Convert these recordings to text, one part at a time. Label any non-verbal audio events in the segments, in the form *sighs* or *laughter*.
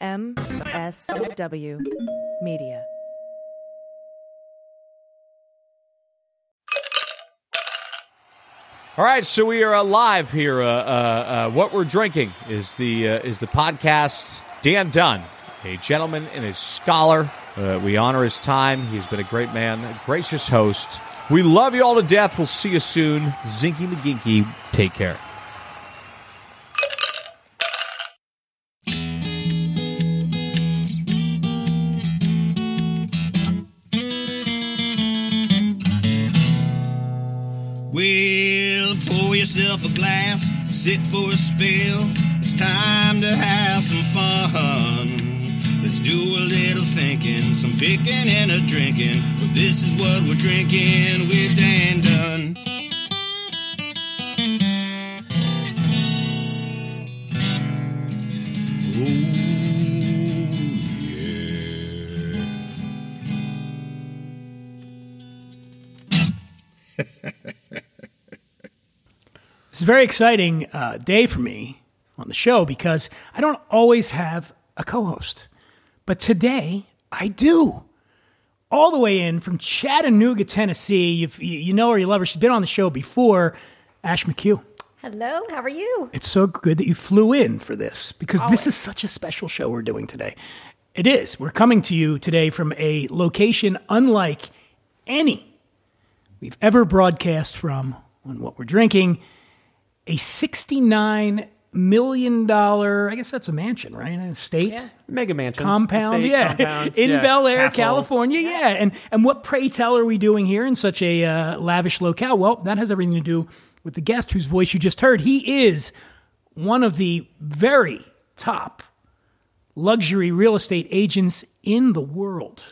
MSW Media. All right, so we are live here. Uh, uh, uh, what we're drinking is the uh, is the podcast. Dan Dunn, a gentleman and a scholar. Uh, we honor his time. He's been a great man, a gracious host. We love you all to death. We'll see you soon. Zinky McGinky. Take care. Yourself a glass, sit for a spill. It's time to have some fun. Let's do a little thinking, some picking and a drinking. But this is what we're drinking with Dan very exciting uh, day for me on the show because I don't always have a co host. But today, I do. All the way in from Chattanooga, Tennessee. You've, you you know her, you love her. She's been on the show before. Ash McHugh. Hello, how are you? It's so good that you flew in for this because this is such a special show we're doing today. It is. We're coming to you today from a location unlike any we've ever broadcast from on what we're drinking. A $69 million, I guess that's a mansion, right? A state Yeah. Mega mansion, compound, estate, yeah, compound, *laughs* in yeah, Bel Air, castle. California, yeah. And and what pray tell are we doing here in such a uh, lavish locale? Well, that has everything to do with the guest whose voice you just heard. He is one of the very top luxury real estate agents in the world.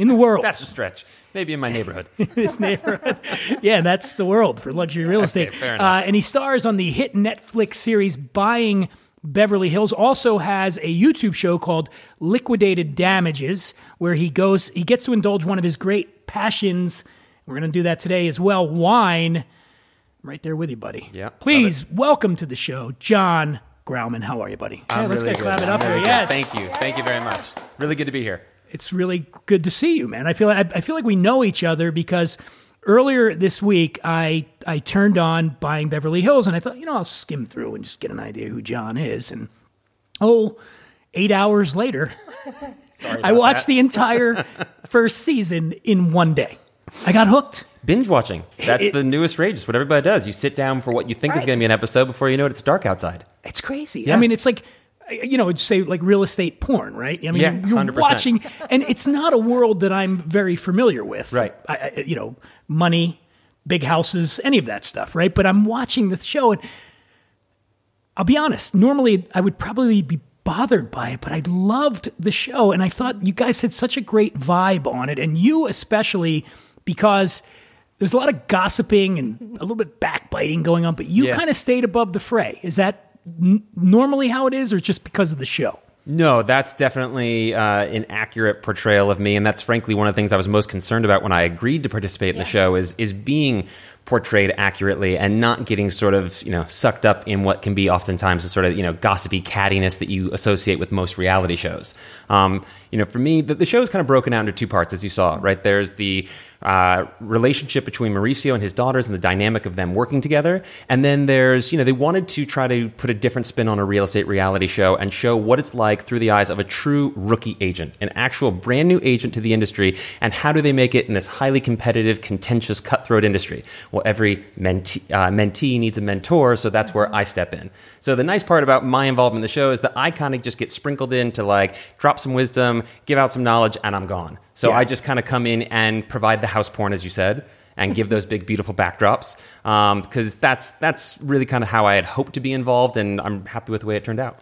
In the world. That's a stretch. Maybe in my neighborhood. *laughs* this neighborhood. yeah, that's the world for luxury real estate. fair uh, enough. and he stars on the hit Netflix series Buying Beverly Hills. Also has a YouTube show called Liquidated Damages, where he goes, he gets to indulge one of his great passions. We're going to do that today as well. Wine. I'm right there with you, buddy. Yeah, Please welcome to the show, John Grauman. How are you, buddy? I'm Hey, let's really get clap it up here. good. Yes. Thank you. Thank you very much. Really good to be here. It's really good to see you, man. I feel I, I feel like we know each other because earlier this week I I turned on buying Beverly Hills and I thought, you know, I'll skim through and just get an idea who John is. And oh, eight hours later, *laughs* I watched the entire first season in one day. I got hooked. binge watching. That's It- the newest rage. It's what everybody does. You sit down for what you think is going to be an episode before you know it, it's dark outside. It's crazy. Yeah. I mean, it's like you know, it's say like real estate porn, right? I mean, Yeah, you're, you're 100%. watching, and it's not a world that I'm very familiar with, Right. I, I, you know, money, big houses, any of that stuff, right? But I'm watching the show, and I'll be honest. Normally, I would probably be bothered by it, but I loved the show, and I thought you guys had such a great vibe on it, and you especially because. There's a lot of gossiping and a little bit backbiting going on, but you Yeah. kind of stayed above the fray. Is that n- normally how it is, or just because of the show? No, that's definitely uh, an accurate portrayal of me, and that's frankly one of the things I was most concerned about when I agreed to participate in the show is is being portrayed accurately and not getting sort of you know sucked up in what can be oftentimes the sort of you know gossipy cattiness that you associate with most reality shows. Um, you know, for me, the, the show is kind of broken out into two parts, as you saw. Right, there's the uh, relationship between Mauricio and his daughters and the dynamic of them working together. And then there's, you know, they wanted to try to put a different spin on a real estate reality show and show what it's like through the eyes of a true rookie agent, an actual brand new agent to the industry. And how do they make it in this highly competitive, contentious, cutthroat industry? Well, every mentee, uh, mentee needs a mentor, so that's where I step in. So the nice part about my involvement in the show is that I kind of just get sprinkled in to like drop some wisdom, give out some knowledge, and I'm gone. So Yeah. I just kind of come in and provide the house porn, as you said, and give those big, beautiful backdrops. Um, because that's that's really kind of how I had hoped to be involved, and I'm happy with the way it turned out.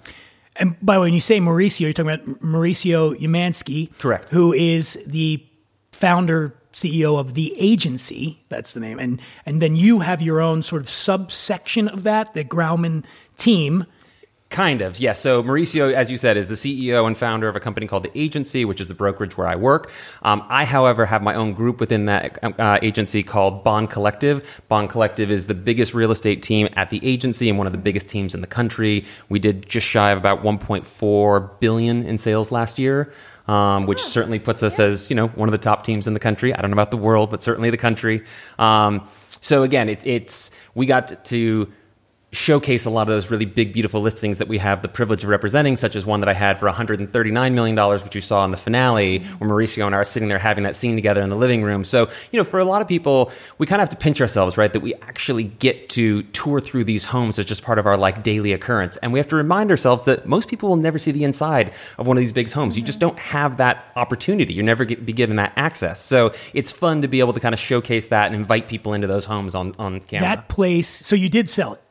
And by the way, when you say Mauricio, you're talking about Mauricio Umansky, Correct. Who is the founder, CEO of the agency. That's the name. And and then you have your own sort of subsection of that, the Grauman team. Kind of, yes. So Mauricio, as you said, is the CEO and founder of a company called The Agency, which is the brokerage where I work. Um, I, however, have my own group within that uh, agency called Bond Collective. Bond Collective is the biggest real estate team at the agency and one of the biggest teams in the country. We did just shy of about 1.4 billion in sales last year. Um, which certainly puts us as you know one of the top teams in the country. I don't know about the world, but certainly the country. Um, so again, it, it's we got to showcase a lot of those really big, beautiful listings that we have the privilege of representing, such as one that I had for $139 million, which you saw in the finale, where Mauricio and I are sitting there having that scene together in the living room. So, you know, for a lot of people, we kind of have to pinch ourselves, right? That we actually get to tour through these homes as just part of our like daily occurrence. And we have to remind ourselves that most people will never see the inside of one of these big homes. You just don't have that opportunity. You're never get, be given that access. So it's fun to be able to kind of showcase that and invite people into those homes on, on camera. That place. So you did sell it.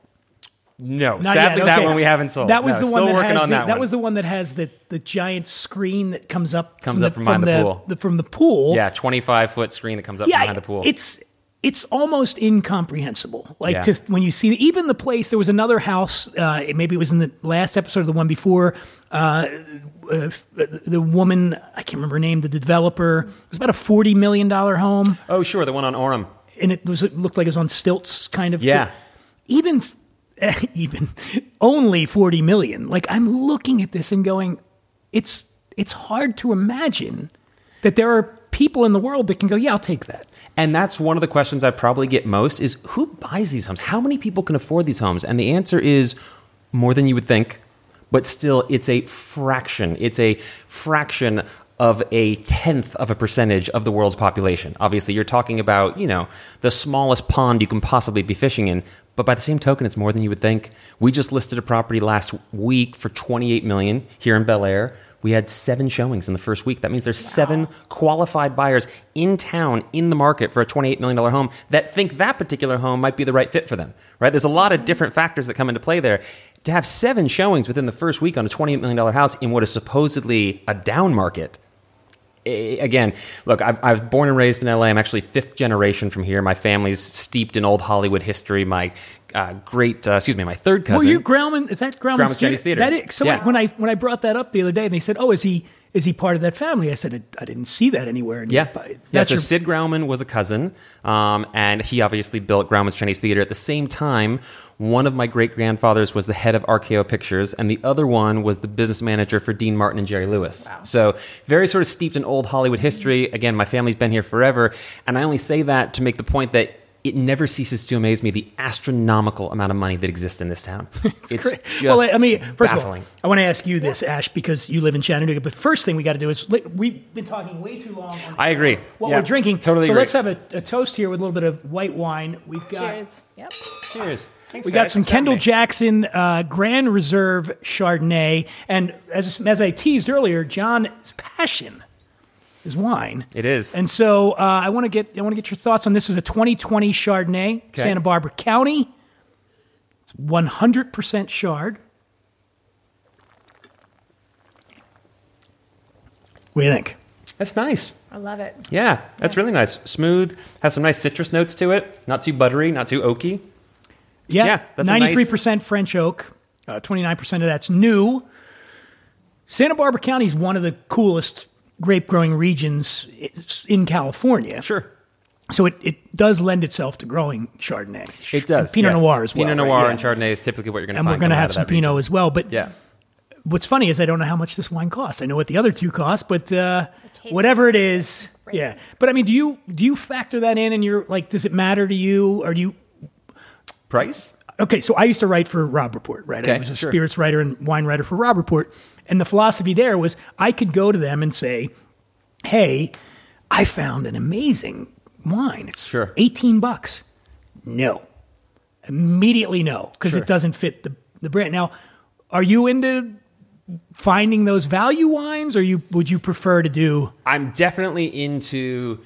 No, Not sadly, that one we haven't sold. That was No, the still one that working has on the, that, one. was the one that has the, the giant screen that comes up Comes from up the, from behind the pool. the- from the pool. yeah, twenty five foot screen that comes up yeah, behind the pool. It's it's almost incomprehensible. Like Yeah. just when you see even the place. There was another house. Uh, maybe it was in the last episode of the one before. Uh, uh, the woman I can't remember her name. The developer it was about a forty million dollar home, oh, sure, the one on Orem. and it was it looked like it was on stilts, kind of. Yeah. Even *laughs* even only forty million. Like I'm looking at this and going, it's it's hard to imagine that there are people in the world that can go, yeah, I'll take that. And that's one of the questions I probably get most is who buys these homes? How many people can afford these homes? And the answer is more than you would think, but still it's a fraction. It's a fraction of a tenth of a percentage of the world's population. Obviously, you're talking about, you know, the smallest pond you can possibly be fishing in, but by the same token, it's more than you would think. We just listed a property last week for 28 million here in Bel Air. We had seven showings in the first week. That means there's seven qualified buyers in town in the market for a $28 million home that think that particular home might be the right fit for them, right? There's a lot of mm-hmm. different factors that come into play there. To have seven showings within the first week on a $28 million house in what is supposedly a down market, again, look, I, I was born and raised in LA. I'm actually fifth generation from here. My family's steeped in old Hollywood history. My uh, great, uh, excuse me, my third cousin. Were you Grauman? Is that Grauman's, Grauman's Chinese Theater. That is, so Yeah. when I when I brought that up the other day, and they said, "Oh, is he is he part of that family?" I said, "I, I didn't see that anywhere." And Yeah. but yeah, so your- Sid Grauman was a cousin, um, and he obviously built Grauman's Chinese Theater. At the same time, one of my great grandfathers was the head of RKO Pictures, and the other one was the business manager for Dean Martin and Jerry Lewis. So, very sort of steeped in old Hollywood history. Again, my family's been here forever, and I only say that to make the point that. It never ceases to amaze me the astronomical amount of money that exists in this town. *laughs* it's Great. just well, I mean, first baffling. of all, I want to ask you this, Ash, because you live in Chattanooga. But first thing we got to do is we've been talking way too long. I agree. What Yeah, we're drinking. totally So agree. let's have a, a toast here with a little bit of white wine. We've got Cheers. Yep. Cheers. We got some Kendall Jackson uh, Grand Reserve Chardonnay, and as as I teased earlier, John's passion is wine. It is. And so uh, I want to get I want to get your thoughts on this. Is a 2020 Chardonnay, Okay. Santa Barbara County. It's 100% Chard. What do you think? That's nice. I love it. Yeah, that's really nice. Smooth, has some nice citrus notes to it. Not too buttery, not too oaky. Yeah, Yeah, that's a nice- 93% French oak. Uh, 29% of that's new. Santa Barbara County is one of the coolest grape growing regions in California. Sure. So it, it does lend itself to growing Chardonnay. It does. And Pinot yes. Noir as well. Pinot right? Noir Yeah. and Chardonnay is typically what you're going to find. And we're going to have of some Pinot region. as well. But Yeah. what's funny is I don't know how much this wine costs. I know what the other two cost, but uh, tastes whatever it expensive. is, Right. yeah. But I mean, do you do you factor that in? And you're like, does it matter to you? Or do you? Price? Okay, so I used to write for Robb Report, right? I was a sure. spirits writer and wine writer for Robb Report, and the philosophy there was I could go to them and say, "Hey, I found an amazing wine. It's Sure. eighteen bucks." No, immediately no, because Sure. it doesn't fit the the brand. Now, are you into finding those value wines, or you would you prefer to do? I'm definitely into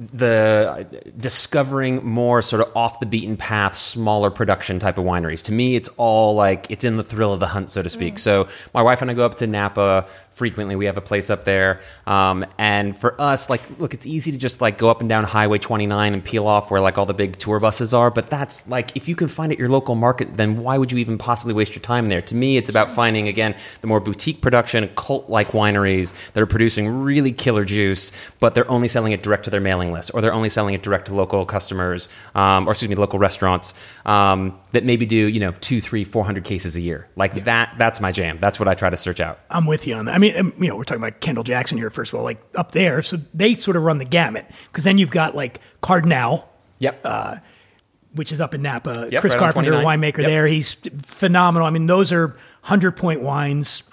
the uh, discovering more sort of off the beaten path, smaller production type of wineries. To me, it's all like it's in the thrill of the hunt, so to speak. Mm. So my wife and I go up to Napa frequently. We have a place up there, um, and for us, like, look, it's easy to just like go up and down Highway 29 and peel off where like all the big tour buses are. But that's like if you can find it your local market, then why would you even possibly waste your time there? To me, it's about finding again the more boutique production, cult like wineries that are producing really killer juice, but they're only selling it direct to their mailing list, or they're only selling it direct to local customers, um, or excuse me, local restaurants um, that maybe do you know two, three, four hundred cases a year. Like that. That's my jam. That's what I try to search out. I'm with you on that. I mean, um, you know, we're talking about Kendall Jackson here, first of all, like up there. So they sort of run the gamut because then you've got like Cardinale, Yep. Uh, which is up in Napa. Yep, Chris right Carpenter, winemaker Yep. there. He's phenomenal. I mean, those are 100 point wines,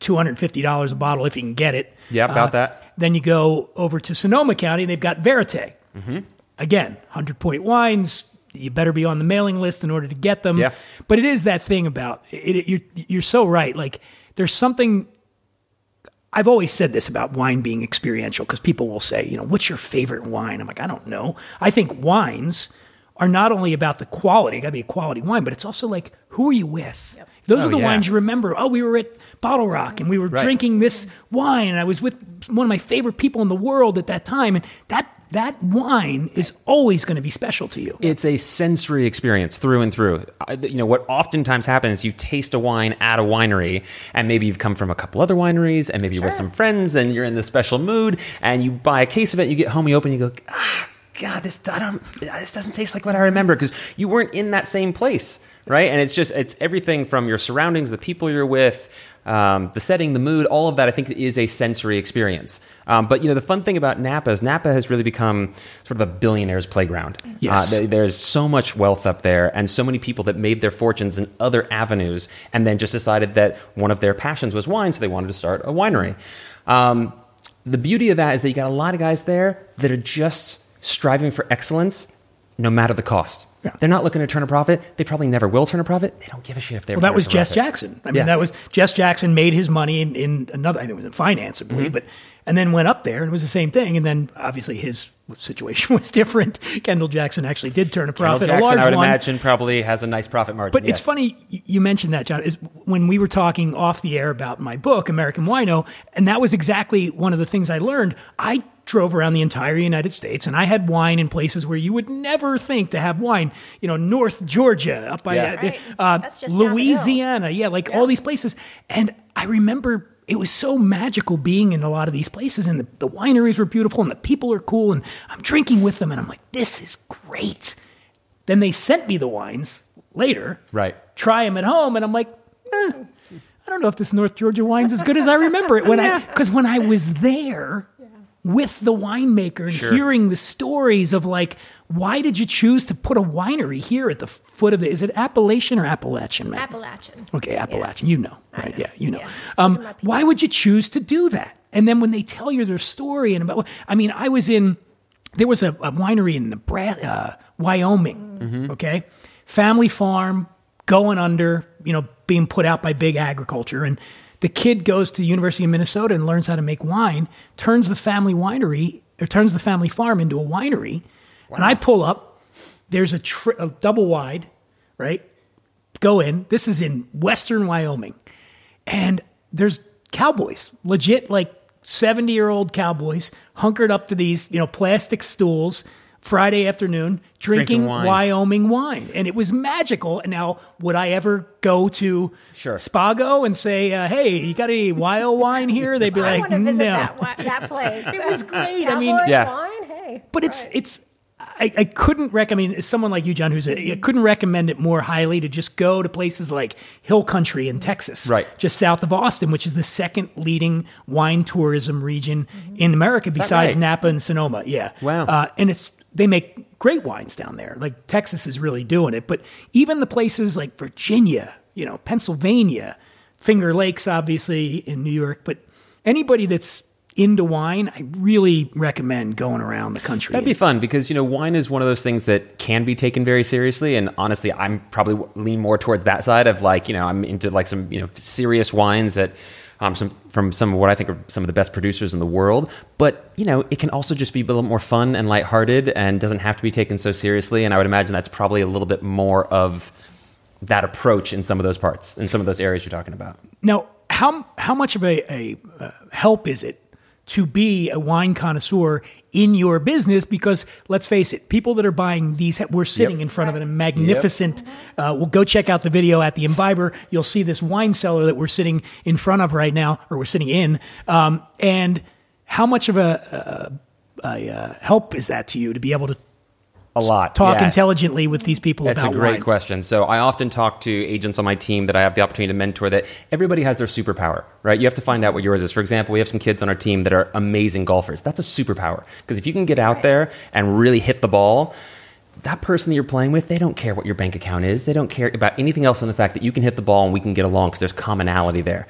$250 a bottle if you can get it. Yeah, about that. Then you go over to Sonoma County, they've got Verite. Mm-hmm. Again, 100 point wines. You better be on the mailing list in order to get them. Yeah. But it is that thing about it, it- you're, you're so right. Like, there's something I've always said this about wine being experiential because people will say, you know, what's your favorite wine? I'm like, I don't know. I think wines are not only about the quality, it got to be a quality wine, but it's also like, who are you with? Those Oh, are the yeah. wines you remember. Oh, we were at Bottle Rock and we were Right. drinking this wine, and I was with one of my favorite people in the world at that time, and that that wine is always going to be special to you. It's a sensory experience through and through. You know, what oftentimes happens, is you taste a wine at a winery, and maybe you've come from a couple other wineries, and maybe you're with some friends, and you're in this special mood, and you buy a case of it, you get home, you open, you go, ah, God, this, I don't, this doesn't taste like what I remember, because you weren't in that same place, right? And it's just, it's everything from your surroundings, the people you're with, um, the setting, the mood, all of that, I think is a sensory experience. Um, but you know, the fun thing about Napa is Napa has really become sort of a billionaire's playground. Yes. Uh, there- there's so much wealth up there, and so many people that made their fortunes in other avenues, and then just decided that one of their passions was wine, so they wanted to start a winery. Um, the beauty of that is that you got a lot of guys there that are just striving for excellence, no matter the cost. Yeah. They're not looking to turn a profit. They probably never will turn a profit. They don't give a shit if they're. Well, that was Jess Jackson. I mean, Yeah. that was Jess Jackson made his money in, in another. I think it was in finance, I believe, Mm-hmm. but and then went up there and it was the same thing. And then obviously his situation *laughs* was different. Kendall Jackson actually did turn a profit, Jackson, a large I would one. imagine, probably has a nice profit margin. But it's funny you mentioned that, John. Is when we were talking off the air about my book, American Wino, and that was exactly one of the things I learned. I drove around the entire United States, and I had wine in places where you would never think to have wine. You know, North Georgia, up by Yeah. uh, Right. uh, That's just down the hill. Louisiana, yeah, like all these places. And I remember it was so magical being in a lot of these places, and the, the wineries were beautiful, and the people are cool, and I'm drinking with them, and I'm like, this is great. Then they sent me the wines later. Right. Try them at home, and I'm like, eh, I don't know if this North Georgia wine's as good as I remember it when I *laughs* because *laughs* when I was there with the winemaker and Sure. hearing the stories of like, why did you choose to put a winery here at the foot of the? Is it Appalachian or Appalachian? Man? Appalachian. Okay, Appalachian. You know, right? Yeah, you know. Yeah. Um, Those are my people. why would you choose to do that? And then when they tell you their story and about, I mean, I was in, there was a, a winery in Nebraska, uh, Wyoming. Okay, family farm going under, you know, being put out by big agriculture, and the kid goes to the University of Minnesota and learns how to make wine, turns the family winery or turns the family farm into a winery, and I pull up. There's a, tri- a double wide, right? go in. This is in western Wyoming. And there's cowboys, legit like 70 year old cowboys, hunkered up to these, you know, plastic stools Friday afternoon, drinking, Drinking wine. Wyoming wine. And it was magical. And now, would I ever go to Sure. Spago and say, uh, hey, you got any Wyo wine here? They'd be *laughs* I like, want to no. that, that *laughs* place. It was great. I mean- Yeah. wine, hey. But it's right. it's I, I couldn't recommend as someone like you, John, who's a, I couldn't recommend it more highly to just go to places like Hill Country in Texas, Right. just south of Austin, which is the second leading wine tourism region in America besides right? Napa and Sonoma. Yeah, Wow. uh, and it's they make great wines down there. Like Texas is really doing it, but even the places like Virginia, you know, Pennsylvania, Finger Lakes, obviously in New York, but anybody that's into wine, I really recommend going around the country. That'd be fun because you know wine is one of those things that can be taken very seriously, and honestly, I'm probably lean more towards that side of like you know I'm into like some you know serious wines that um, some, from some of what I think are some of the best producers in the world. But you know, it can also just be a little more fun and lighthearted, and doesn't have to be taken so seriously. And I would imagine that's probably a little bit more of that approach in some of those parts, in some of those areas you're talking about. Now, how how much of a, a uh, help is it to be a wine connoisseur in your business? Because let's face it, people that are buying these, we're sitting Yep. in front of a magnificent. Uh, well, go check out the video at the Imbiber. You'll see this wine cellar that we're sitting in front of right now, or we're sitting in. Um, and how much of a, a, a, uh help is that to you to be able to A lot. talk yeah. intelligently with these people That's a great wine? question. So I often talk to agents on my team that I have the opportunity to mentor that everybody has their superpower, right? You have to find out what yours is. For example, we have some kids on our team that are amazing golfers. That's a superpower because if you can get out there and really hit the ball, that person that you're playing with, they don't care what your bank account is. They don't care about anything else than the fact that you can hit the ball and we can get along because there's commonality there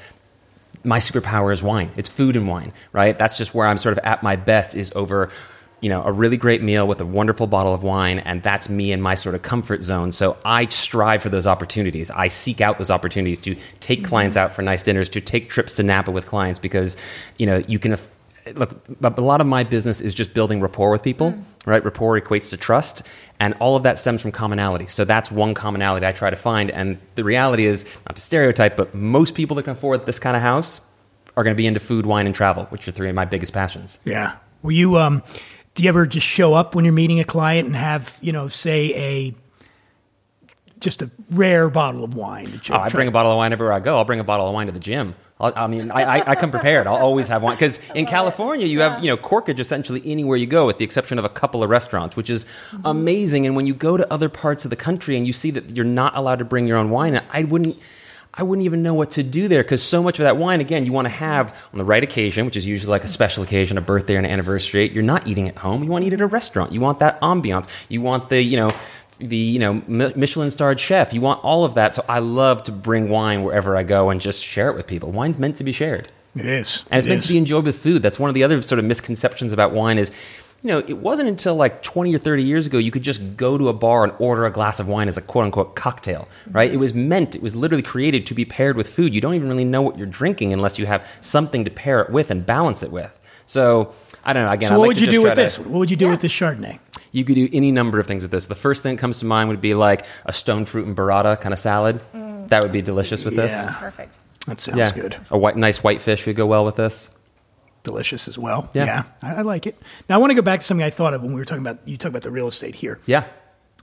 my superpower is wine. It's food and wine, right? That's just where I'm sort of at my best is over, you know, a really great meal with a wonderful bottle of wine, and that's me in my sort of comfort zone. So I strive for those opportunities. I seek out those opportunities to take clients out for nice dinners, to take trips to Napa with clients because, you know, you can. Look, a lot of my business is just building rapport with people, right? Rapport equates to trust, and all of that stems from commonality. So that's one commonality I try to find. And the reality is, not to stereotype, but most people that can afford this kind of house are going to be into food, wine, and travel, which are three of my biggest passions. Yeah. Will you um do you ever just show up when you're meeting a client and have, you know, say a just a rare bottle of wine? that Oh, you're I bring a bottle of wine everywhere I go. I'll bring a bottle of wine to the gym. I'll, I mean, I, I, I come prepared. I'll always have wine because in California you have you know corkage essentially anywhere you go, with the exception of a couple of restaurants, which is amazing. And when you go to other parts of the country and you see that you're not allowed to bring your own wine, I wouldn't. I wouldn't even know what to do there because so much of that wine, again, you want to have on the right occasion, which is usually like a special occasion, a birthday or an anniversary. You're not eating at home. You want to eat at a restaurant. You want that ambiance. You want the, you know, the you know Michelin starred chef. You want all of that. So I love to bring wine wherever I go and just share it with people. Wine's meant to be shared, It is. and it's It meant is. to be enjoyed with food. That's one of the other sort of misconceptions about wine is. You know, it wasn't until like 20 or 30 years ago you could just go to a bar and order a glass of wine as a quote unquote cocktail, right? Mm-hmm. It was meant, it was literally created to be paired with food. You don't even really know what you're drinking unless you have something to pair it with and balance it with. So, I don't know. Again, So I what like would to you just do try with to- this? What would you do Yeah. with this Chardonnay? you could do any number of things with this. The first thing that comes to mind would be like a stone fruit and burrata kind of salad. Mm. That would be delicious with this. Yeah. this. Perfect. That sounds Yeah, good. A white, nice white fish would go well with this. Delicious as well. Yeah. I, I like it. Now I want to go back to something I thought of when we were talking about you talk about the real estate here. Yeah.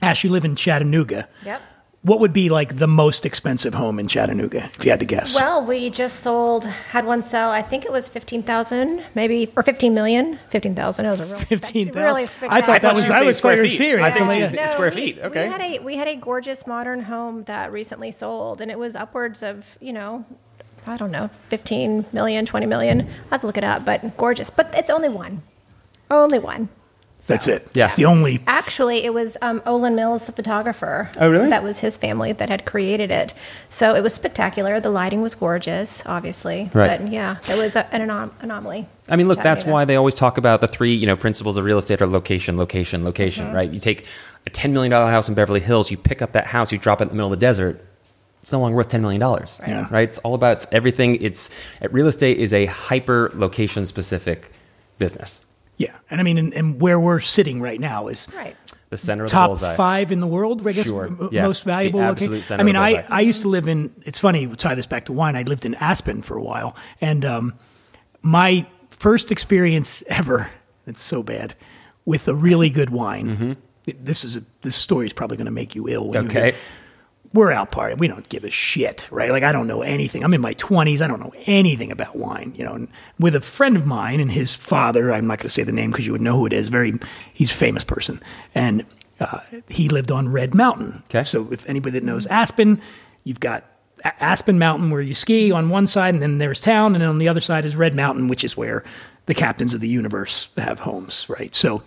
Ash, you live in Chattanooga. Yep. What would be like the most expensive home in Chattanooga, if you had to guess? Well, we just sold, had one sell. I think it was fifteen thousand, maybe or fifteen million. Fifteen thousand. It was a real 15,000? really I thought that was- were I was square thought feet. serious. I thought I'm you like, were saying No, square we- feet. Okay. We had a we had a gorgeous modern home that recently sold, and it was upwards of you know, I don't know, 15 million, 20 million. I have to look it up, but gorgeous. But it's only one, only one. That's it. Yeah. It's the only. Actually, it was um, Olan Mills, the photographer. Oh, really? That was his family that had created it. So it was spectacular. The lighting was gorgeous, obviously. Right. But yeah, it was a, an anom- anomaly. I mean, look, that's why they always talk about the three, you know, principles of real estate are location, location, location, Mm-hmm. right? You take a $10 million house in Beverly Hills, you pick up that house, you drop it in the middle of the desert. It's no longer worth $10 million, Yeah. right? It's all about everything. It's real estate is a hyper location specific business. Yeah. And I mean, and, and where we're sitting right now is Right. The center of the top bullseye. five in the world, I guess, Sure. m- Yeah. most valuable The location. absolute center I mean, of I. I used to live in, it's funny, we'll tie this back to wine. I lived in Aspen for a while. And um, my first experience ever, it's so bad, with a really good wine. This is a, this story is probably going to make you ill. When you hear- Mm-hmm. Okay. We're out partying. We don't give a shit, right? Like I don't know anything. I'm in my 20s. I don't know anything about wine, you know. And with a friend of mine and his father, I'm not going to say the name because you would know who it is. Very, he's a famous person, and uh, he lived on Red Mountain. Okay. So if anybody that knows Aspen, you've got A- Aspen Mountain where you ski on one side, and then there's town, and then on the other side is Red Mountain, which is where the captains of the universe have homes, right? So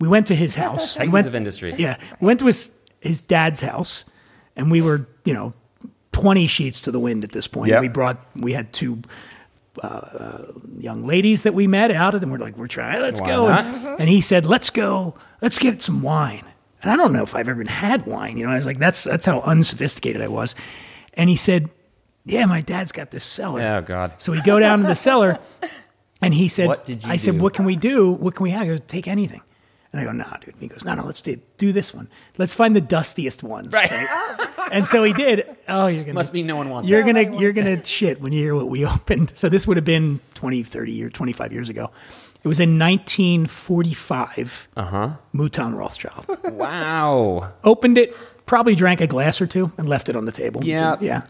we went to his house. *laughs* We went- of industry. yeah, we went to his his dad's house, and we were you know twenty sheets to the wind at this point. Yep. We brought we had two uh, uh, young ladies that we met out of them. We're like, we're trying, let's Why go. And, and he said, let's go, let's get some wine. And I don't know if I've ever had wine. You know, I was like, that's that's how unsophisticated I was. And he said, Yeah, my dad's got this cellar. Oh God. So we go down to the cellar, and he said, What did you I said, what can we do? What can we have? He goes, take anything. And I go, nah, dude. And he goes, no, no, let's do, do this one. Let's find the dustiest one. Right. And so he did. Oh, you're gonna Must be no one wants you're it. gonna you're gonna *laughs* shit when you hear what we *laughs* opened. So this would have been 20, 30 years, 25 years ago. It was in 1945. Uh Uh-huh. huh. Mouton Rothschild Wow. opened it, probably drank a glass or two, and left it on the table. Yeah. yeah.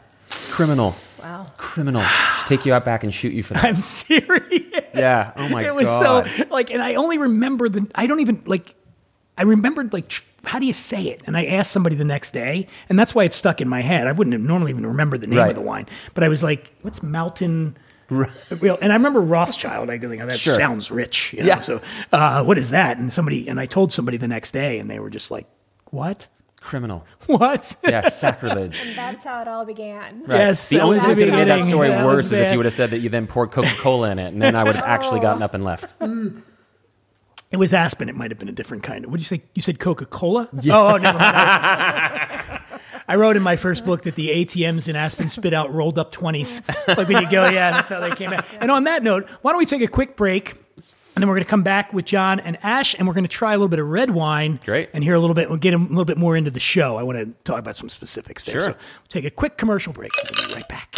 Criminal. Wow. Criminal. Should take you out back and shoot you for that. I'm serious. Yeah. Oh my god. it was God. so like, and I only remember the. I don't even like. I remembered like how do you say it? And I asked somebody the next day, and that's why it stuck in my head. I wouldn't have normally even remembered the name Right. of the wine, but I was like, "What's Mountain?" Real, and I remember Rothschild. I go, "Oh, that Sure. sounds rich. You know? Yeah. So, uh, what is that? And somebody, and I told somebody the next day, and they were just like, "What? Criminal. What?" Yeah, sacrilege. *laughs* And that's how it all began. Right. Yes, the only was thing the that could have made that story That worse is if you would have said that you then poured Coca Cola in it, and then I would have actually Oh. gotten up and left. It was Aspen. It might have been a different kind. What did you say? You said Coca Cola? Oh, oh, never mind. I wrote in my first book that the ATMs in Aspen spit out rolled up 20s. Like when you go, yeah, that's how they came out. And on that note, why don't we take a quick break? And then we're going to come back with John and Ash, and we're going to try a little bit of red wine. Great. And hear a little bit, we'll get a little bit more into the show. I want to talk about some specifics there. Sure. So we'll take a quick commercial break. We'll be right back.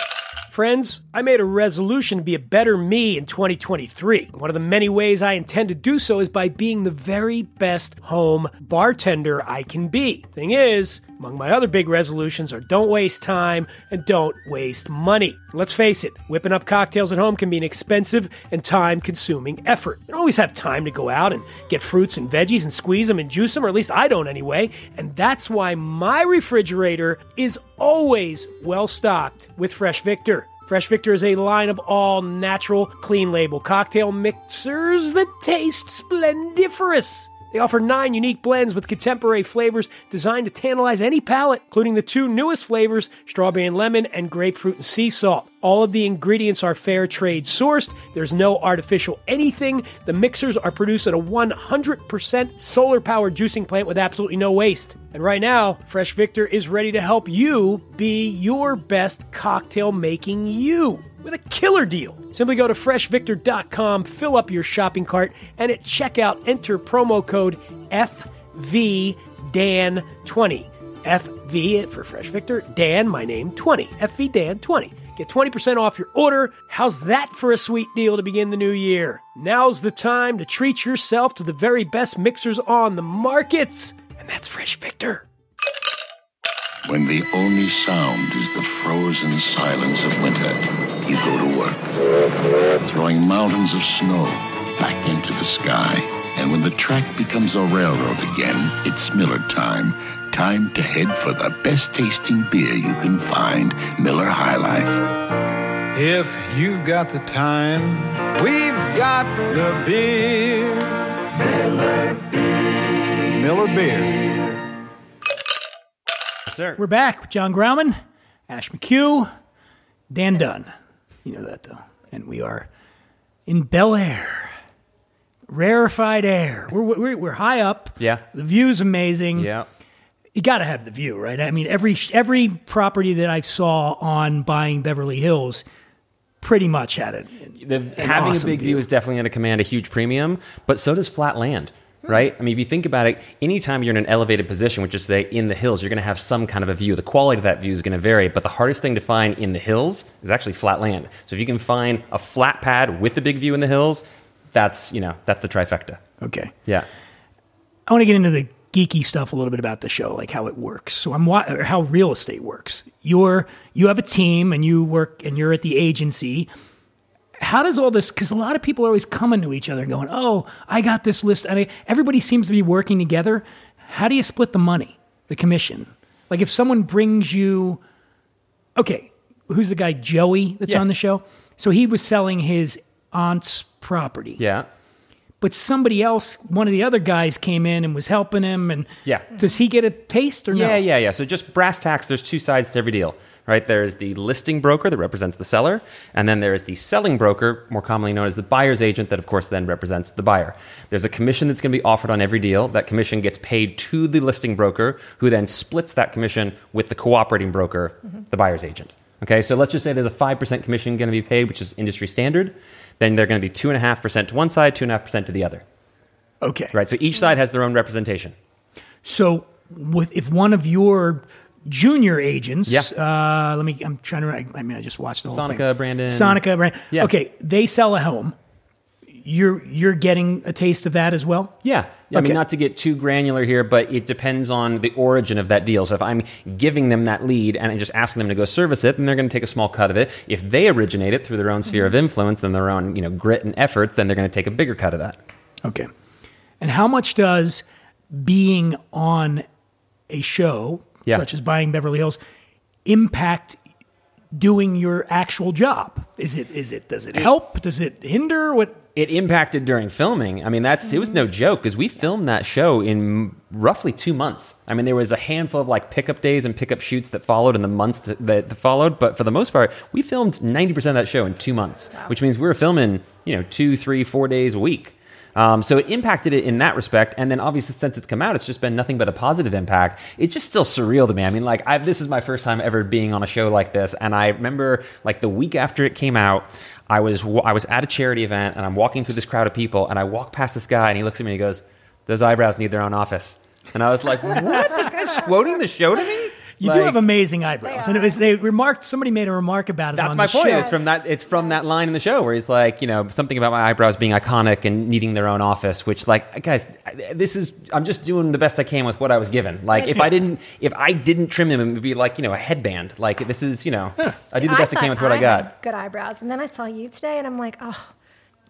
Friends, I made a resolution to be a better me in 2023. One of the many ways I intend to do so is by being the very best home bartender I can be. Thing is, among my other big resolutions are don't waste time and don't waste money. Let's face it, whipping up cocktails at home can be an expensive and time consuming effort. You don't always have time to go out and get fruits and veggies and squeeze them and juice them, or at least I don't anyway. And that's why my refrigerator is always well stocked with Fresh Victor. Fresh Victor is a line of all natural, clean label cocktail mixers that taste splendiferous. They offer nine unique blends with contemporary flavors designed to tantalize any palate, including the two newest flavors, strawberry and lemon and grapefruit and sea salt. All of the ingredients are fair trade sourced. There's no artificial anything. The mixers are produced at a 100% solar powered juicing plant with absolutely no waste. And right now, Fresh Victor is ready to help you be your best cocktail making you with a killer deal. Simply go to freshvictor.com, fill up your shopping cart, and at checkout enter promo code FVDAN20. FV for Fresh Victor, Dan, my name, 20. FVDAN20. Get 20% off your order. How's that for a sweet deal to begin the new year? Now's the time to treat yourself to the very best mixers on the market. And that's Fresh Victor. When the only sound is the frozen silence of winter, you go to work, throwing mountains of snow back into the sky. And when the track becomes a railroad again, it's Miller time. Time to head for the best tasting beer you can find, Miller High Life. If you've got the time, we've got the beer. Miller Beer. Miller Beer. Yes, sir. We're back with John Grauman, Ash McHugh, Dan Dunn. You know that though. And we are in Bel Air, rarefied air. We're, we're, we're high up. Yeah. The view's amazing. Yeah. You got to have the view, right? I mean, every every property that I saw on buying Beverly Hills pretty much had it. The, having awesome a big view is definitely going to command a huge premium, but so does flat land, Hmm. right? I mean, if you think about it, anytime you're in an elevated position, which is say in the hills, you're going to have some kind of a view. The quality of that view is going to vary, but the hardest thing to find in the hills is actually flat land. So if you can find a flat pad with a big view in the hills, that's you know that's the trifecta. Okay. Yeah. I want to get into the geeky stuff a little bit about the show, like how it works. So I'm wa- or how real estate works. You're you have a team and you work and you're at the agency. How does all this? Because a lot of people are always coming to each other and going, "Oh, I got this list," and I, everybody seems to be working together. How do you split the money, the commission? Like if someone brings you, okay, who's the guy Joey that's Yeah. on the show? So he was selling his aunt's property Yeah. but somebody else, one of the other guys came in and was helping him. And Yeah. does he get a taste or no? Yeah, yeah, yeah. So just brass tacks, there's two sides to every deal, right? There's the listing broker that represents the seller, and then there's the selling broker, more commonly known as the buyer's agent, that of course then represents the buyer. There's a commission that's going to be offered on every deal. That commission gets paid to the listing broker, who then splits that commission with the cooperating broker, mm-hmm. the buyer's agent. Okay, so let's just say there's a 5% commission going to be paid, which is industry standard. Then they're going to be 2.5% to one side, 2.5% to the other. Okay. Right, so each mm-hmm. side has their own representation. So, with if one of your junior agents, Yeah. uh, let me. I'm trying to. I mean, I just watched the whole Sonika, thing. Brandon. Sonika, Brandon. Yeah. Okay, they sell a home. You're you're getting a taste of that as well. Yeah. I Okay. mean, not to get too granular here, but it depends on the origin of that deal. So if I'm giving them that lead and I'm just asking them to go service it, then they're going to take a small cut of it. If they originate it through their own sphere Mm-hmm. of influence and their own, you know, grit and effort, then they're going to take a bigger cut of that. Okay. And how much does being on a show, Yeah. such as Buying Beverly Hills, impact doing your actual job? Is it is it does it help? Does it hinder? What It impacted during filming. I mean, that's it was no joke because we filmed that show in roughly two months. I mean, there was a handful of like pickup days and pickup shoots that followed in the months that, that followed, but for the most part, we filmed ninety percent of that show in two months, which means we were filming you know two, three, four days a week. Um, so it impacted it in that respect, and then obviously since it's come out, it's just been nothing but a positive impact. It's just still surreal to me. I mean, like i this is my first time ever being on a show like this, and I remember like the week after it came out, I was I was at a charity event, and I'm walking through this crowd of people, and I walk past this guy, and he looks at me, and he goes, "Those eyebrows need their own office," and I was like, "What? this guy's quoting the show to me?" You do have amazing eyebrows, and it was they remarked. Somebody made a remark about it. That's on my the point. show. It's from that. It's from that line in the show where he's like, you know, something about my eyebrows being iconic and needing their own office. Which, like, guys, this is. I'm just doing the best I can with what I was given. Like, if I didn't, if I didn't trim him, it would be like, you know, a headband. Like, this is, you know, I do the best I, can with what I got. Good eyebrows, and then I saw you today, and I'm like, oh.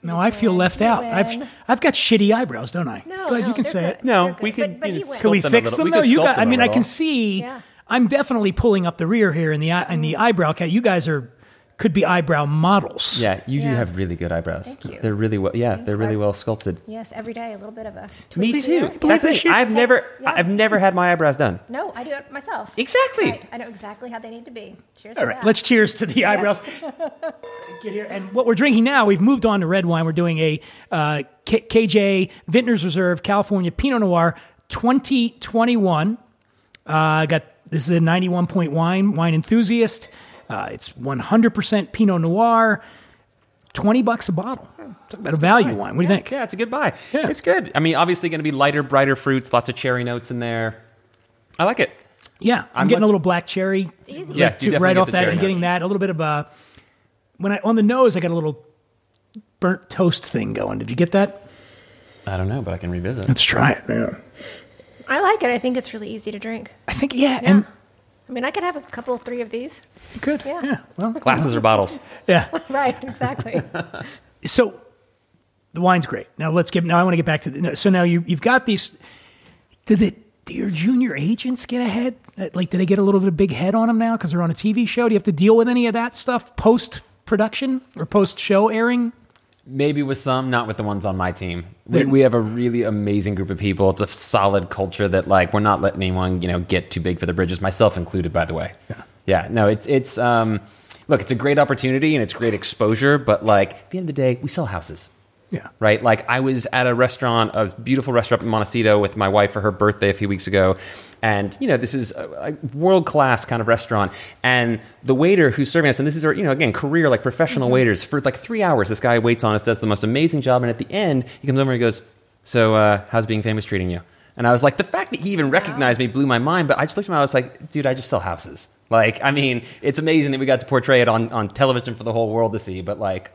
No, I feel left out. win. I've I've got shitty eyebrows, don't I? No, Go no, you can say good. it. No, we good, could- But, but you he just wins. Can we Sculpt them fix them we though? You got. I mean, I can see. Yeah. I'm definitely pulling up the rear here in the in the eyebrow cat. You guys are could be eyebrow models. Yeah, you do Yeah. have really good eyebrows. Thank you. They're really well. Yeah, they're really I- well sculpted. Yes, every day a little bit of a. Me tweak too. here. believe That's that it. shit? I've never, Yeah. I've never had my eyebrows done. No, I do it myself. Exactly. Right. I know exactly how they need to be. Cheers. All to right, that. let's cheers to the eyebrows. *laughs* Get here. And what we're drinking now, we've moved on to red wine. We're doing a uh, K- KJ Vintners Reserve California Pinot Noir 2021. Uh, I got this is a 91 point wine, wine enthusiast. Uh, it's 100% Pinot Noir. 20 bucks a bottle. Talk about a value wine. What do you think? Yeah, it's a good buy. Yeah. It's good. I mean, obviously going to be lighter, brighter fruits, lots of cherry notes in there. I like it. Yeah, I'm, I'm getting like- a little black cherry. easy. Yeah, to- you definitely right off that. I'm getting that. A little bit of a when I on the nose, I got a little burnt toast thing going. Did you get that? I don't know, but I can revisit. Let's try it. Yeah. I like it. I think it's really easy to drink. I think yeah, Yeah. and I mean, I could have a couple, three of these. good. Yeah. Yeah. Well, Glasses or bottles? *laughs* yeah. *laughs* Right. Exactly. So the wine's great. Now let's get. Now I want to get back to. The, so now you you've got these. Did the do your junior agents get ahead? Like, do they get a little bit of a big head on them now because they're on a TV show? Do you have to deal with any of that stuff post production or post show airing? Maybe with some, not with the ones on my team. We, we have a really amazing group of people. It's a solid culture that like we're not letting anyone you know get too big for the bridges, myself included, by the way. Yeah, yeah. No, it's it's um, look, it's a great opportunity and it's great exposure, but like at the end of the day, we sell houses. Yeah. right? Like I was at a restaurant, a beautiful restaurant in Montecito with my wife for her birthday a few weeks ago. And, you know, this is a, a world class kind of restaurant. And the waiter who's serving us, and this is, our, you know, again, career, like professional waiters, for like three hours, this guy waits on us, does the most amazing job. And at the end, he comes over and he goes, So, uh, how's being famous treating you? And I was like, the fact that he even recognized me blew my mind. But I just looked at him, I was like, dude, I just sell houses. Like, I mean, it's amazing that we got to portray it on, on television for the whole world to see. But like,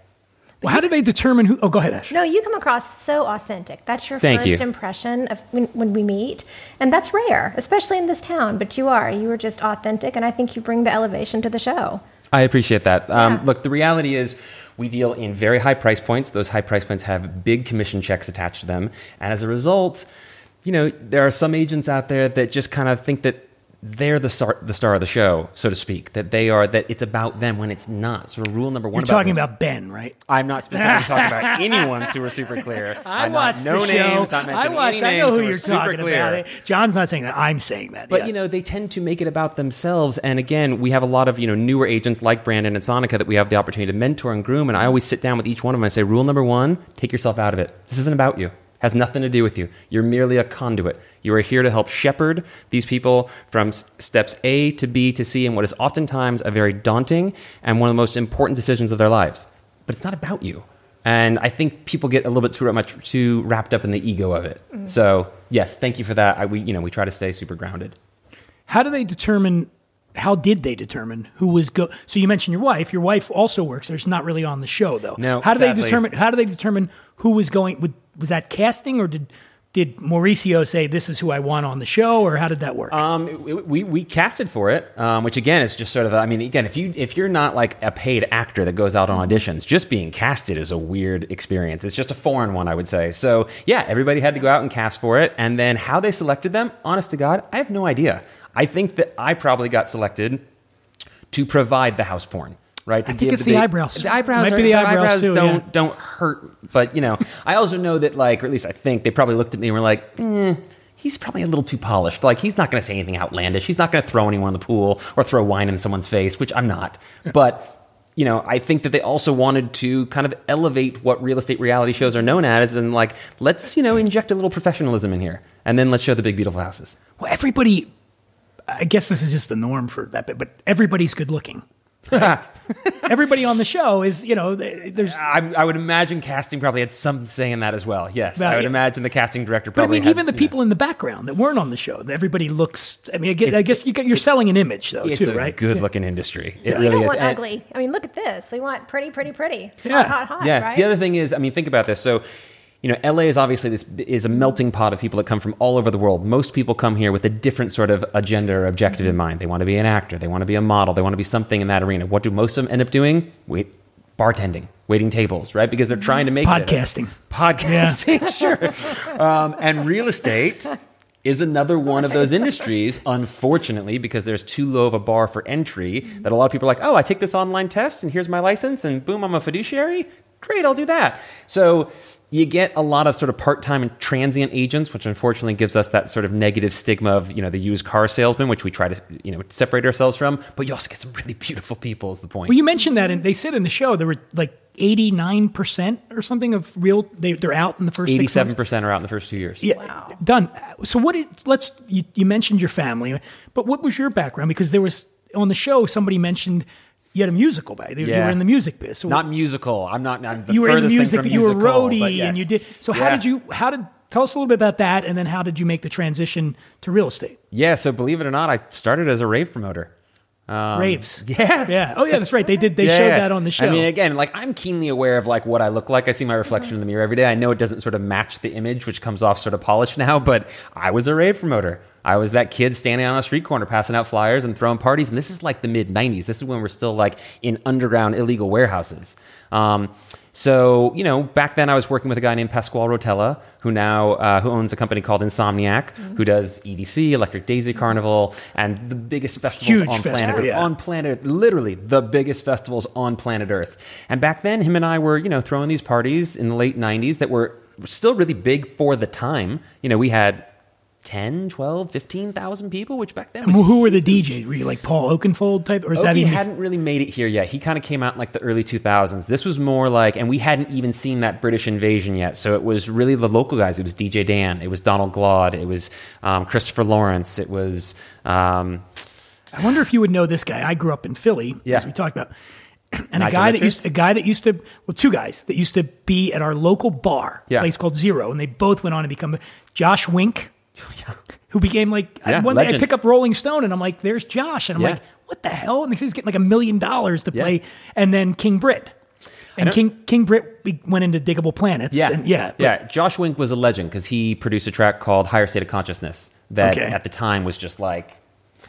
Well, how do they determine who? Oh, go ahead, Ash. No, you come across so authentic. That's your Thank first you. impression of when, when we meet, and that's rare, especially in this town. But you are. You are just authentic, and I think you bring the elevation to the show. I appreciate that. Um, Look, the reality is we deal in very high price points. Those high price points have big commission checks attached to them. And as a result, you know, there are some agents out there that just kind of think that they're the star, the star of the show, so to speak. That they are that it's about them when it's not. So rule number one You're talking this- about Ben, right? *laughs* I'm not specifically talking about *laughs* anyone super super clear. I I'm not- watched no the names, show. not I watched. I know who we're you're talking clear. about. It. John's not saying that. I'm saying that. But yeah. you know, they tend to make it about themselves. And again, we have a lot of you know newer agents like Brandon and Sonika that we have the opportunity to mentor and groom. And I always sit down with each one of them and I say, rule number one: take yourself out of it. This isn't about you. Has nothing to do with you. You're merely a conduit. You are here to help shepherd these people from s- steps A to B to C in what is oftentimes a very daunting and one of the most important decisions of their lives. But it's not about you. And I think people get a little bit too much too wrapped up in the ego of it. Mm. So yes, thank you for that. I, we you know we try to stay super grounded. How do they determine? How did they determine who was go? So you mentioned your wife. Your wife also works. There's not really on the show though. No, How do they determine? How do they determine who was going? with- Was that casting or did did Mauricio say this is who I want on the show or how did that work? Um, we, we, we casted for it, um, which again is just sort of. I mean, again, if you if you're not like a paid actor that goes out on auditions, just being casted is a weird experience. It's just a foreign one, I would say. So yeah, everybody had to go out and cast for it, and then how they selected them, honest to God, I have no idea. I think that I probably got selected to provide the house porn. Right, to I think it's the big- eyebrows. The eyebrows, Might are, be the the eyebrows eyebrows too, don't yeah. don't hurt. But you know, I also know that like, or at least I think they probably looked at me and were like, eh, he's probably a little too polished. Like he's not going to say anything outlandish. He's not going to throw anyone in the pool or throw wine in someone's face, which I'm not. But you know, I think that they also wanted to kind of elevate what real estate reality shows are known as, and like, let's you know inject a little professionalism in here, and then let's show the big beautiful houses. well, everybody. I guess this is just the norm for that bit, but everybody's good looking. *laughs* Everybody on the show is, you know, there's. I, I would imagine casting probably had some say in that as well. Yes, Well, I would yeah. imagine the casting director But I probably. mean, had, even the you know, people in the background that weren't on the show, everybody looks. I mean, I guess, I guess you got, you're selling an image though, it's too, a right? good-looking industry. It We really don't is. want And- ugly. I mean, look at this. We want pretty, pretty, pretty. Yeah. Hot, hot, hot. yeah. Right? The other thing is, I mean, think about this. So, you know, LA is obviously this is a melting pot of people that come from all over the world. Most people come here with a different sort of agenda or objective in mind. They want to be an actor. They want to be a model. They want to be something in that arena. What do most of them end up doing? Wait, bartending, waiting tables, right? Because they're trying to make it. Podcasting. podcasting, sure. Um, and real estate is another one of those industries, unfortunately, because there's too low of a bar for entry that a lot of people are like, oh, I take this online test and here's my license and boom, I'm a fiduciary. Great, I'll do that. So you get a lot of sort of part-time and transient agents, which unfortunately gives us that sort of negative stigma of, you know, the used car salesman, which we try to, you know, separate ourselves from. But you also get some really beautiful people is the point. Well, you mentioned that, and they said in the show there were like 89 percent or something of real. They, they're out in the first six Eighty-seven months. percent are out in the first two years. Yeah, done. So what? Is, let's. You, you mentioned your family, but what was your background? Because there was on the show somebody mentioned you had a musical back. You Yeah. were in the music biz. So Not musical. I'm not. I'm the you were in the music, but you were musical, roadie, yes. and you did. So how Yeah. did you? How did? Tell us a little bit about that, and then how did you make the transition to real estate? Yeah. So believe it or not, I started as a rave promoter. Raves. *laughs* yeah. Yeah. Oh, yeah. That's right. They did. They Yeah, showed yeah. that on the show. I mean, again, like I'm keenly aware of like what I look like. I see my reflection in the mirror every day. I know it doesn't sort of match the image, which comes off sort of polished now. But I was a rave promoter. I was that kid standing on a street corner passing out flyers and throwing parties. And this is like the mid '90s. This is when we're still like in underground illegal warehouses. Um, so you know, back then I was working with a guy named Pasquale Rotella, who now uh, who owns a company called Insomniac, who does EDC, Electric Daisy Carnival, and the biggest festivals Huge on planet Earth. yeah. On planet, literally the biggest festivals on planet Earth. And back then, him and I were, you know, throwing these parties in the late 90s that were still really big for the time. You know, we had 10, 12, 15,000 people, which back then was Who- who were the DJs? Were you like Paul Oakenfold type, or is that even? hadn't really made it here yet. He kind of came out in like the early 2000s. This was more like, and we hadn't even seen that British invasion yet. So it was really the local guys. It was DJ Dan. It was Donald Glaude. It was um, Christopher Lawrence. It was. Um, I wonder if you would know this guy. I grew up in Philly, Yeah. as we talked about, and a guy that used a guy that used to well, two guys that used to be at our local bar, Yeah. place called Zero, and they both went on to become Josh Wink, who became like Yeah, one day I pick up Rolling Stone, and I'm like, "There's Josh," and I'm Yeah. like, "What the hell?" And he's getting like a million dollars to Yeah. play, and then King Britt. And King King Britt went into Digable Planets. Yeah, and yeah, but- yeah. Josh Wink was a legend because he produced a track called "Higher State of Consciousness" that Okay. at the time was just like,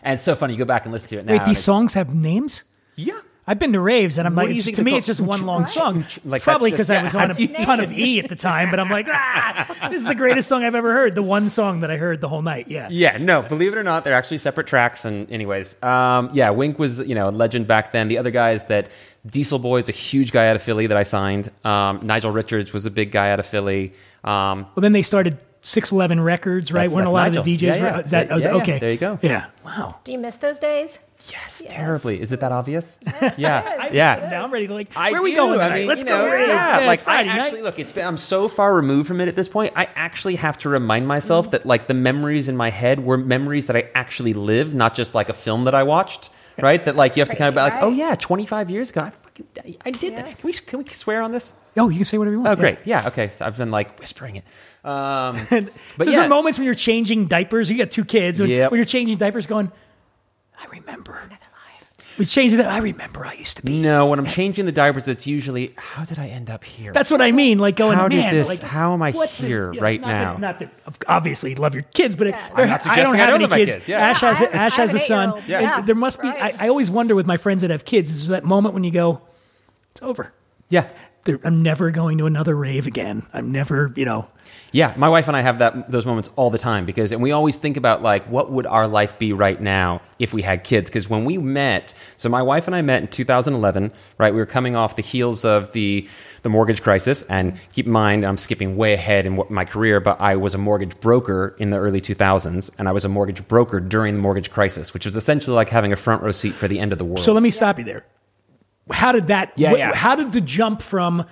and it's so funny. You go back and listen to it now. Wait, these songs have names? yeah. I've been to raves and I'm What like, do you it's just- think to me, they're it's just one long What? song. Like, Probably that's because I was yeah, on a ton of E at the time, but I'm like, ah, this is the greatest song I've ever heard. The one song that I heard the whole night. Yeah. Yeah, no, believe it or not, they're actually separate tracks. And, anyways, um, yeah, Wink was, you know, a legend back then. The other guys that Dieselboy's a huge guy out of Philly that I signed. Um, Nigel Richards was a big guy out of Philly. Um, Well, then they started 611 Records, right? That's- Weren't a lot Nigel. of the DJs? Yeah, yeah. right? That, Yeah, yeah. okay. There you go. Yeah. Wow. Do you miss those days? Yes, Yes. terribly. Is it that obvious? *laughs* yeah, I, yeah. Now I'm ready to like. I where are we do. going I mean, Let's you go. know, Yeah, Yeah, yeah, like it's Friday I night. actually look. It's been, I'm so far removed from it at this point. I actually have to remind myself Mm. that like the memories in my head were memories that I actually lived, not just like a film that I watched. Right? That like you have to kind of be like, Right. oh yeah, 25 years ago, I fucking I did Yeah. that. Can we can we swear on this? Oh, you can say whatever you want. Oh yeah. great, yeah, okay. So I've been like whispering it. Um, And *laughs* but so is yeah, there moments when you're changing diapers? You got two kids. When, Yep. when you're changing diapers, going, I remember. Another life. We changed it. I remember. I used to be. no, when I'm changing the diapers, it's usually how did I end up here? That's what I mean. Like going, How did man. this- like, how am I what the- here yeah, right not now? That, not that obviously love your kids, but it, I'm there- not I don't I have don't any kids. kids, yeah. Ash has Yeah, Ash I has have a son. eight-year-old. and Yeah. there must be. I, I always wonder with my friends that have kids is that moment when you go, it's over. yeah. I'm never going to another rave again. I'm never, you know. Yeah, my wife and I have that those moments all the time because, and we always think about like, what would our life be right now if we had kids? Because when we met, so my wife and I met in 2011, right? We were coming off the heels of the the mortgage crisis, and keep in mind, I'm skipping way ahead in what, my career, but I was a mortgage broker in the early 2000s, and I was a mortgage broker during the mortgage crisis, which was essentially like having a front row seat for the end of the world. So let me stop you there. How did that? Yeah, wh- yeah. How did the jump from?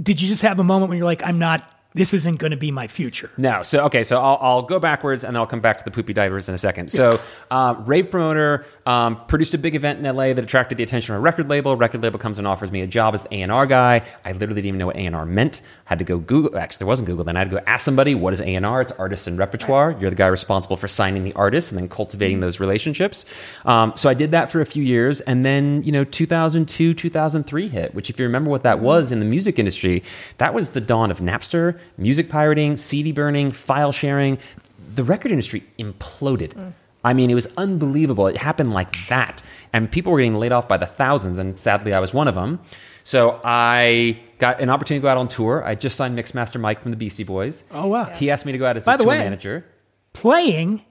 Did you just have a moment when you're like, I'm not. This isn't going to be my future. No. So okay. So I'll, I'll go backwards and then I'll come back to the poopy divers in a second. So uh, rave promoter um, produced a big event in LA that attracted the attention of a record label. Record label comes and offers me a job as the A and R guy. I literally didn't even know what A and R meant. Had to go Google. Actually, there wasn't Google then. I had to go ask somebody what is A and R. It's artists and repertoire. You're the guy responsible for signing the artists and then cultivating mm-hmm. those relationships. Um, so I did that for a few years, and then you know 2002, 2003 hit. Which, if you remember what that mm-hmm. was in the music industry, that was the dawn of Napster, music pirating, CD burning, file sharing. The record industry imploded. Mm. I mean, it was unbelievable. It happened like that. And people were getting laid off by the thousands, and sadly, I was one of them. So I got an opportunity to go out on tour. I just signed Mixmaster Mike from the Beastie Boys. Oh, wow. He asked me to go out as By his the tour way- manager. Playing.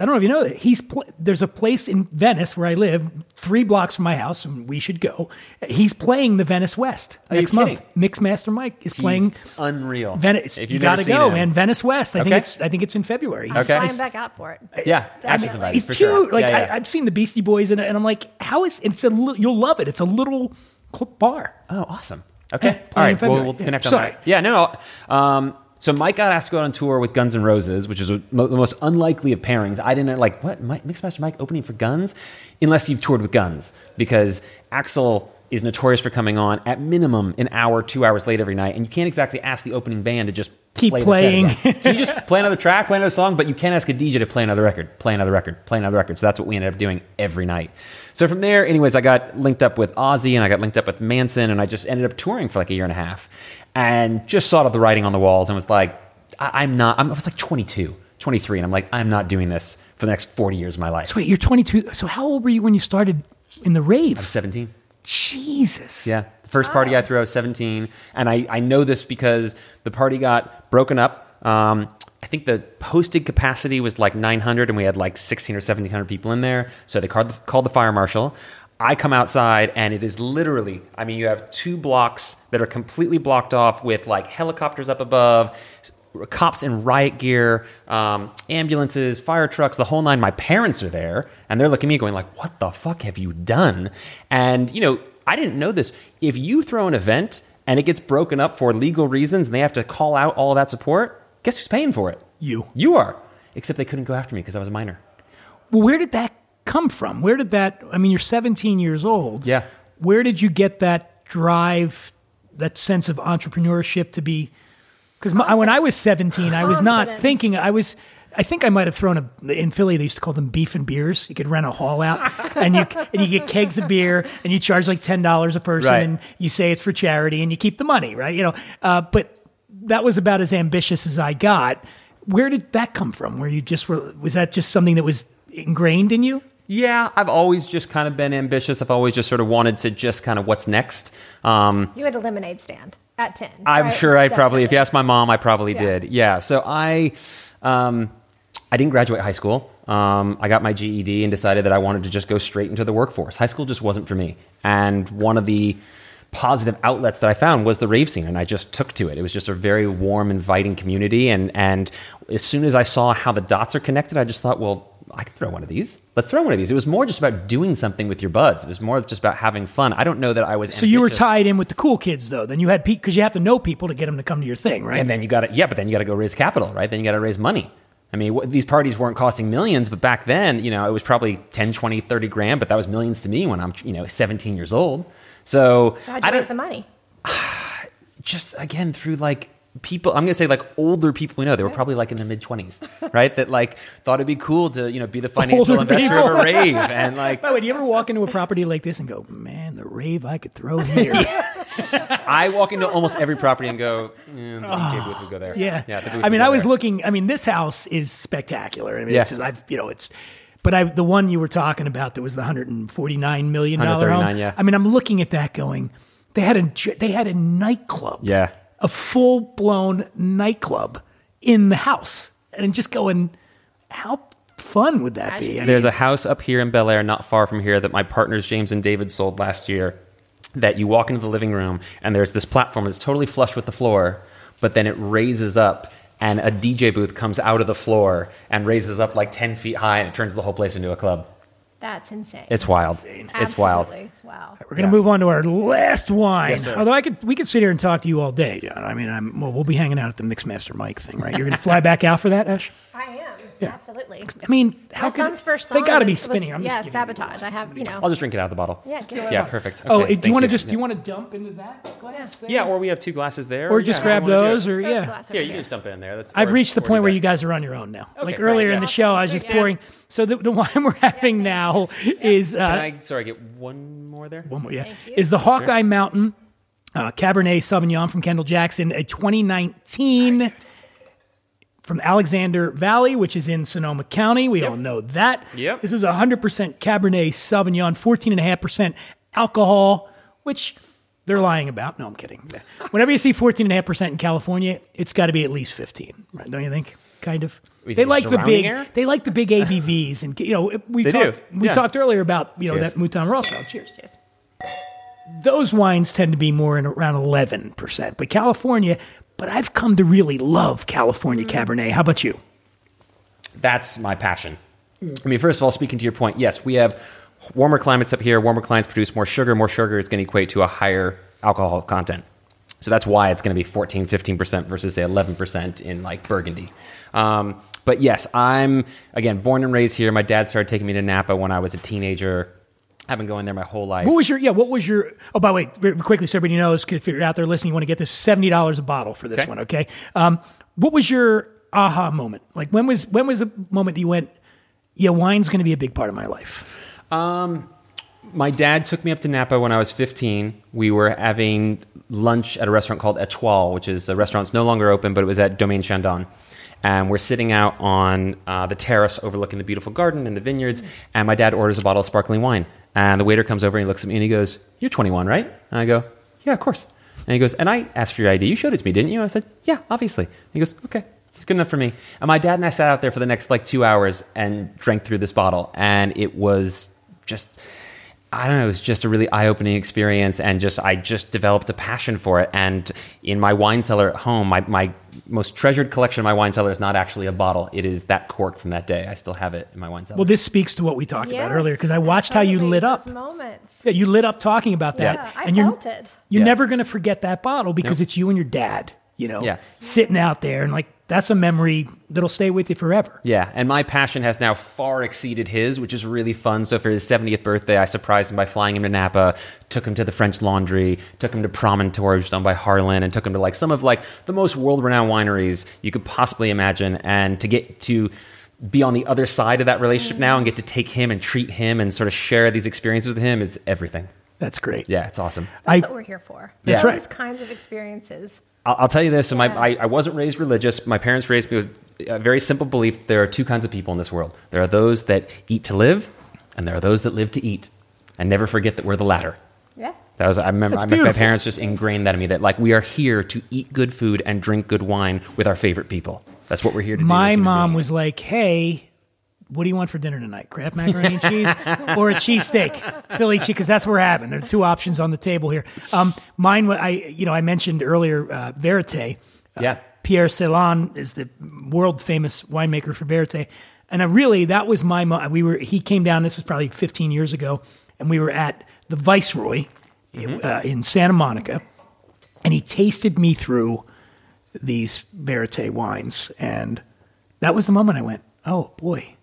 I don't know if you know that he's. Pl- there's a place in Venice where I live, three blocks from my house, and we should go. He's playing the Venice West Are next month. Mixmaster Mike is He's playing unreal. Venice. If you gotta go, him. man. Venice West. I think it's. I think it's in February. Okay. Flying back out for it. Yeah, Ash is invited He's for cute. sure. Like Yeah, yeah. I, I've seen the Beastie Boys, and, and I'm like, how is it's a li- you'll love it. It's a little cl- bar. Oh, awesome. Okay. All in. Well, connect on Sorry. that. Yeah, no. Um, so Mike got asked to go on tour with Guns N' Roses, which is a, mo- the most unlikely of pairings. I didn't like what Mike, Mixmaster Mike opening for Guns, unless you've toured with Guns, because Axl is notorious for coming on at minimum an hour, two hours late every night, and you can't exactly ask the opening band to just Keep play playing. you just *laughs* play another track, play another song? But you can't ask a DJ to play another record, play another record, play another record. So that's what we ended up doing every night. So from there, anyways, I got linked up with Ozzy and I got linked up with Manson, and I just ended up touring for like a year and a half, and just saw the writing on the walls and was like, I- I'm not. I'm, I was like 22, 23, and I'm like, I'm not doing this for the next 40 years of my life. So wait, you're 22. So how old were you when you started in the rave? I was 17. Jesus. Yeah. First party I threw, I was 17. And I, I know this because the party got broken up. Um, I think the posted capacity was like 900, and we had like 16 or 1700 people in there. So they called the, called the fire marshal. I come outside, and it is literally, I mean, you have two blocks that are completely blocked off with like helicopters up above, cops in riot gear, um, ambulances, fire trucks, the whole nine. My parents are there, and they're looking at me going like, "What the fuck have you done?" And you know, I didn't know this. If you throw an event and it gets broken up for legal reasons, and they have to call out all that support, guess who's paying for it? You. You are. Except they couldn't go after me because I was a minor. Well, where did that come from? Where did that? I mean, you're 17 years old. Yeah. Where did you get that drive, that sense of entrepreneurship to be? Because when I was 17, I was not thinking. I was. I think I might have thrown a in Philly. They used to call them beef and beers. You could rent a hall out, *laughs* and you and you get kegs of beer, and you charge like ten dollars a person, Right. and you say it's for charity, and you keep the money, right? You know, uh, but that was about as ambitious as I got. Where did that come from? Where you just were? Was that just something that was ingrained in you? Yeah, I've always just kind of been ambitious. I've always just sort of wanted to just kind of what's next. Um, You had a lemonade stand at 10. I'm right? sure I probably, if you Definitely. ask my mom, I probably Yeah. did. Yeah. So I, um, I didn't graduate high school. Um, I got my GED and decided that I wanted to just go straight into the workforce. High school just wasn't for me. And one of the positive outlets that I found was the rave scene, and I just took to it. It was just a very warm, inviting community, and and as soon as I saw how the dots are connected, I just thought, well, I can throw one of these. Let's throw one of these. It was more just about doing something with your buds. It was more just about having fun. I don't know that I was. So you were tied in with the cool kids, though. Then you had because you have to know people to get them to come to your thing, right? And then you got to, yeah, but then you got to go raise capital, right? Then you got to raise money. I mean, what, these parties weren't costing millions, but back then, you know, it was probably 10, 20, 30 grand, but that was millions to me when I'm, you know, 17 years old. So, So how'd I you don't, raise the money? *sighs* just again, through like people, I'm going to say like older people we know, they were probably like in their mid 20s, right? That like thought it'd be cool to, you know, be the financial Older investor people. of a rave. *laughs* And like, By the way, do you ever walk into a property like this and go, "Man, the rave I could throw *laughs* here"? I walk into almost every property and go, the booth ah, would go there. Yeah. yeah the booth I mean, I was there. looking. I mean, this house is spectacular. I mean, Yeah. it's just, I've, you know, it's. But I, the one you were talking about that was the 149 million dollar home. 139, yeah. I mean, I'm looking at that going. They had a they had a nightclub. Yeah. A full blown nightclub in the house, and just going, how fun would that be? I There's a house up here in Bel Air, not far from here, that my partners James and David sold last year. That you walk into the living room and there's this platform that's totally flush with the floor, but then it raises up and a DJ booth comes out of the floor and raises up like 10 feet high and it turns the whole place into a club. That's insane. It's wild. It's wild. Absolutely. Wow. We're gonna move on to our last wine. Yes, sir. Although I could, we could sit here and talk to you all day, Jon. I mean, I'm well, we'll be hanging out at the Mixmaster Mike thing, right? You're gonna fly back out for that, Ash? I am. Yeah. Absolutely. I mean, how My could son's first they got to be was- was- spinning. I'm yeah, giving you- sabotage. I have, you know. I'll just drink it out of the bottle. yeah, get away. Yeah, perfect. Oh, Okay, do you thank want to just do you want to dump into that glass? there? Yeah, or we have two glasses there. or just yeah, grab wanna do those, it. or First yeah. glass Yeah, you here. can just dump it in there. That's, I've or- reached the or do point where that. you guys are on your own now. like right, earlier in yeah. the show, I was just pouring. So the, the *laughs* wine we're having now is uh, Can I, sorry, get one more there? one more, yeah, Thank you. is the Hawkeye Mountain uh, Cabernet Sauvignon from Kendall Jackson, a 2019 from Alexander Valley, which is in Sonoma County. We all know that. Yep. This is 100% Cabernet Sauvignon, 14.5% alcohol, which they're lying about. No, I'm kidding. *laughs* Whenever you see 14.5% in California, it's got to be at least 15, right? Don't you think? Kind of. We They like the big. air? They like the big ABVs, and you know we They do, talked. We yeah. talked earlier about you know Cheers. that Mouton Rothschild. Oh, cheers Cheers. those wines tend to be more in around 11%. But California, but I've come to really love California Cabernet. How about you? that's my passion. I mean, first of all, speaking to your point, yes, we have warmer climates up here. Warmer climates produce more sugar. More sugar is going to equate to a higher alcohol content. So that's why it's going to be 14, 15% versus, say, 11% in like Burgundy. Um, but yes, I'm, again, born and raised here. My dad started taking me to Napa when I was a teenager. I've been going there my whole life. What was your, yeah, what was your, oh, by the way, very quickly, so everybody knows if you're out there listening, you want to get this $70 a bottle for this Okay. one, okay? Um, what was your aha moment? Like, when was, when was the moment that you went, yeah, wine's going to be a big part of my life? my dad took me up to Napa when I was 15. We were having lunch at a restaurant called Etoile, which is a restaurant that's no longer open, but it was at Domaine Chandon. And we're sitting out on uh, the terrace overlooking the beautiful garden and the vineyards. And my dad orders a bottle of sparkling wine. And the waiter comes over and he looks at me and he goes, You're 21, right? And I go, Yeah, of course. And he goes, And I asked for your ID. You showed it to me, didn't you? I said, Yeah, obviously. And he goes, Okay, it's good enough for me. And my dad and I sat out there for the next like two hours and drank through this bottle. And it was just. I don't know, it was just a really eye-opening experience and just I just developed a passion for it. And in my wine cellar at home, my, my most treasured collection of my wine cellar is not actually a bottle. It is that cork from that day. I still have it in my wine cellar. Well, this speaks to what we talked about earlier because I watched how you lit up. Moments. Yeah, you lit up talking about that. Yeah, I and you're, felt it. You're Yeah. never going to forget that bottle because Nope. it's you and your dad, you know, Yeah. sitting out there. And like, that's a memory that'll stay with you forever. Yeah, and my passion has now far exceeded his, which is really fun. So for his 70th birthday, I surprised him by flying him to Napa, took him to the French Laundry, took him to Promontory, which is done by Harlan, and took him to like some of like the most world-renowned wineries you could possibly imagine. And to get to be on the other side of that relationship now and get to take him and treat him and sort of share these experiences with him is everything. That's great. Yeah, it's awesome. I, That's what we're here for. That's Those right. kinds of experiences. I'll, I'll tell you this. So my, I, I wasn't raised religious. My parents raised me with a very simple belief. There are two kinds of people in this world. There are those that eat to live, and there are those that live to eat. And never forget that we're the latter. Yeah. That was I remember That's I, my parents just ingrained that in me that like we are here to eat good food and drink good wine with our favorite people. That's what we're here to do. my mom was like, hey, what do you want for dinner tonight? Kraft macaroni and cheese or a cheesesteak? Philly cheese, because that's what we're having. There are two options on the table here. Um, mine, I you know, I mentioned earlier uh, Verite. Uh, Yeah. Pierre Seillan is the world famous winemaker for Verite, and I really that was my. Mo- we were he came down. This was probably 15 years ago, and we were at the Viceroy uh, in Santa Monica, and he tasted me through these Verite wines, and that was the moment I went, "Oh boy,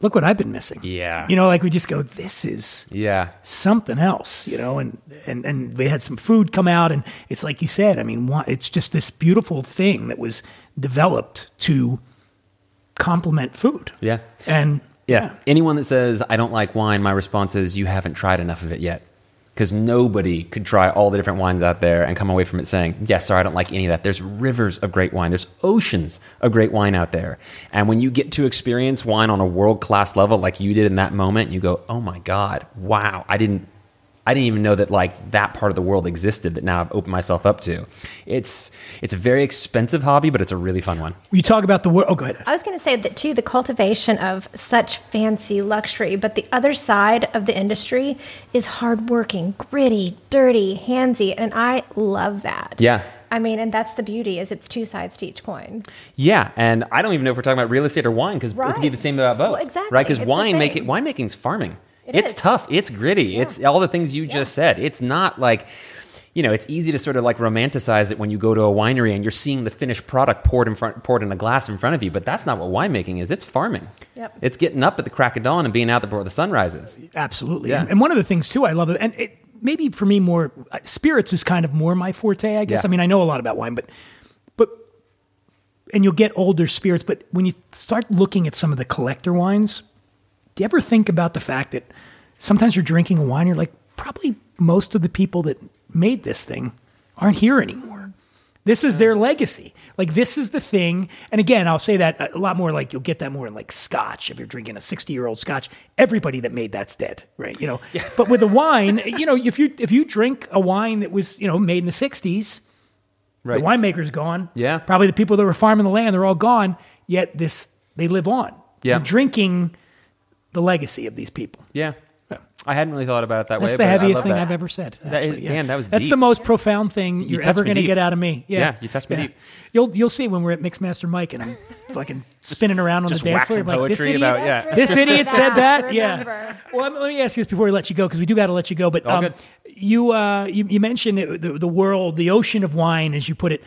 look what I've been missing." Yeah. you know, like we just go, "This is Yeah. something else," you know, and and and we had some food come out, and it's like you said. I mean, it's just this beautiful thing that was developed to complement food, Yeah. and Yeah. Anyone that says, I don't like wine, my response is, you haven't tried enough of it yet. Because nobody could try all the different wines out there and come away from it saying, yes, sorry, I don't like any of that. There's rivers of great wine, there's oceans of great wine out there. And when you get to experience wine on a world class level like you did in that moment, you go, oh my God, wow, I didn't. I didn't even know that like that part of the world existed that now I've opened myself up to. It's it's a very expensive hobby, but it's a really fun one. you talk about the world. Oh, go ahead. I was going to say that too, the cultivation of such fancy luxury, but the other side of the industry is hardworking, gritty, dirty, handsy, and I love that. Yeah. I mean, and that's the beauty is it's two sides to each coin. Yeah, and I don't even know if we're talking about real estate or wine because it could be the same about both. Well, exactly. Right? Because It's the wine making same. winemaking's farming. It it's is. tough. It's gritty. It's all the things you just said. It's not like you know, it's easy to sort of like romanticize it when you go to a winery and you're seeing the finished product poured in front, poured in a glass in front of you. But that's not what winemaking is. It's farming. Yep. It's getting up at the crack of dawn and being out there before the sun rises. Absolutely. Yeah. And, and one of the things too I love it, and it maybe for me more uh, spirits is kind of more my forte. I guess. Yeah. I mean, I know a lot about wine, but but and you'll get older spirits, but when you start looking at some of the collector wines, do you ever think about the fact that sometimes you're drinking a wine, you're like, probably most of the people that made this thing aren't here anymore. This is their legacy. Like this is the thing. And again, I'll say that a lot more like you'll get that more in like scotch. If you're drinking a 60 year old scotch, everybody that made that's dead, right? You know, but with a wine, you know, if you, if you drink a wine that was, you know, made in the 60s, Right. the winemaker's gone. Yeah. Probably the people that were farming the land, they're all gone. Yet this, they live on. Yeah. You're drinking the legacy of these people. Yeah. I hadn't really thought about it that That's way. the but I heaviest thing that. I've ever said. That is- actually, Dan, that was That's deep. the most profound thing You you're ever going to get out of me. Yeah, Yeah, you touched me deep. You'll you'll see when we're at Mixmaster Mike and I'm *laughs* fucking spinning around on Just the dance floor. waxing like, this idiot, about- yeah. *laughs* this idiot said that. Fast, Yeah. Well, let me- ask you this before we let you go because we do got to let you go. But um, you uh, you you mentioned it, the the world, the ocean of wine, as you put it.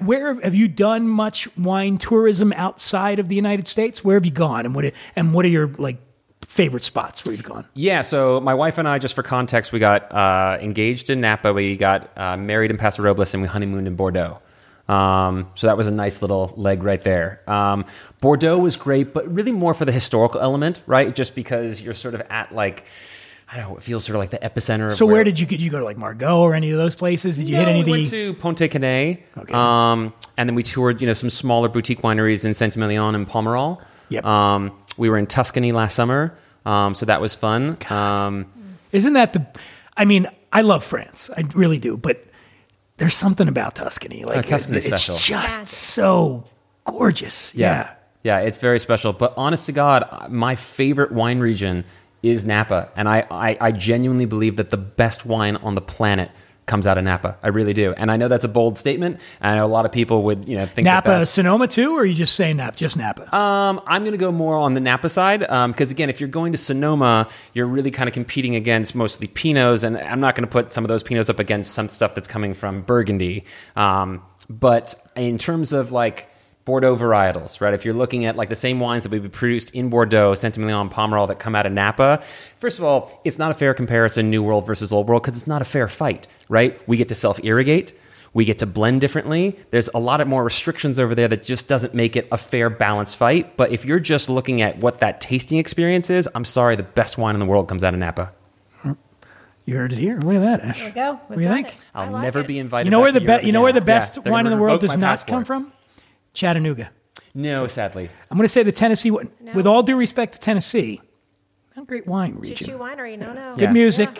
Where have you done much wine tourism outside of the United States? Where have you gone, and what and what are your like favorite spots where you've gone? Yeah, so my wife and I, just for context, we got uh, engaged in Napa. We got uh, married in Paso Robles, and we honeymooned in Bordeaux. Um, so that was a nice little leg right there. Um, Bordeaux was great, but really more for the historical element, right? Just because you're sort of at like, I don't know, it feels sort of like the epicenter. Of So where did you did you go to like Margaux or any of those places? Did you hit any we of the? went to Pontet-Canet, Okay. um, and then we toured, you know, some smaller boutique wineries in Saint Emilion and Pomerol. Yep. Um, we were in Tuscany last summer, um, so that was fun. Um, Isn't that the? I mean, I love France, I really do, but there's something about Tuscany. Like Oh, Tuscany's it's special. just Magic. so gorgeous. Yeah. Yeah, it's very special. But honest to God, my favorite wine region is Napa. And I, I, I genuinely believe that the best wine on the planet comes out of Napa. I really do. And I know that's a bold statement. And I know a lot of people would, you know, think Napa, that's- Sonoma too, or are you just say Napa? Just Napa. Um, I'm going to go more on the Napa side because, again, if you're going to Sonoma, you're really kind of competing against mostly Pinots, and I'm not going to put some of those Pinots up against some stuff that's coming from Burgundy. Um, but in terms of like Bordeaux varietals, right? If you're looking at like the same wines that would be produced in Bordeaux, Saint Emilion, Pomerol that come out of Napa, first of all, it's not a fair comparison, New World versus Old World, because it's not a fair fight, right? We get to self irrigate. We get to blend differently. There's a lot of more restrictions over there that just doesn't make it a fair, balanced fight. But if you're just looking at what that tasting experience is, I'm sorry, the best wine in the world comes out of Napa. You heard it here. Look at that, Ash. There we go. What do you think? I'll like never it. be invited. You know back where the to Europe be- you know where the again. Yeah, best wine in the world does my not come from? Chattanooga. No, sadly. I'm going to say the Tennessee. one. With all due respect to Tennessee, not a great wine Choo region. Choo Winery. No, no. Good Yeah. music.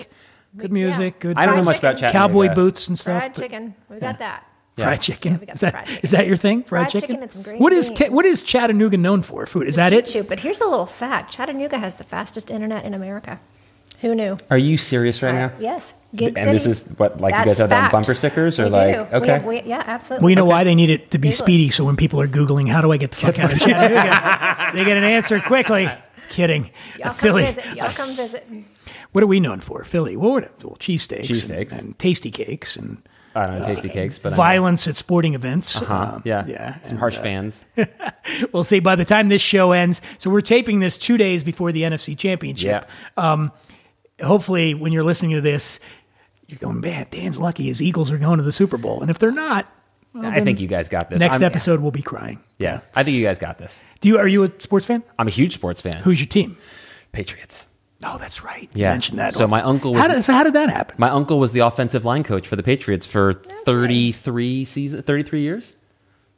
Yeah. Good music. yeah. Good. I don't know Fried much about. Chattanooga. cowboy boots and stuff. Fried chicken. We got that. Fried chicken. Yeah, we got is, that, fried chicken. is that your thing? Fried, Fried chicken? chicken and some green what is Ca- beans. what is Chattanooga known for? Food? Is that it? Shoot, but here's a little fact: Chattanooga has the fastest internet in America. Who knew? Are you serious right now? Yes, Gig And this is what, like, you guys have that on bumper stickers, or We like- do. okay. We have- we- yeah, absolutely. Well, you know why they need it to be Google speedy, so when people are googling, how do I get the fuck out of Chattanooga, *laughs* they get an answer quickly. Kidding. Y'all come Philly. visit. Y'all come visit. What are we known for? Philly. What would it? Well, cheesesteaks. Cheesesteaks. And, and Tastykakes and I don't know, Tastykakes, but I know. violence at sporting events. Uh-huh. Um, yeah, yeah. Some and, harsh uh, fans. *laughs* We'll see by the time this show ends. So we're taping this two days before the NFC Championship. Yeah. Hopefully, when you're listening to this, you're going, man, Dan's lucky his Eagles are going to the Super Bowl. And if they're not, well, I think you guys got this. next I'm- episode we'll be crying. Yeah, I think you guys got this. Do you? Are you a sports fan? I'm a huge sports fan. Who's your team? Patriots. Oh, that's right. You mentioned that. So my uncle was- How did, so how did that happen? My uncle was the offensive line coach for the Patriots for 33 season, 33 years.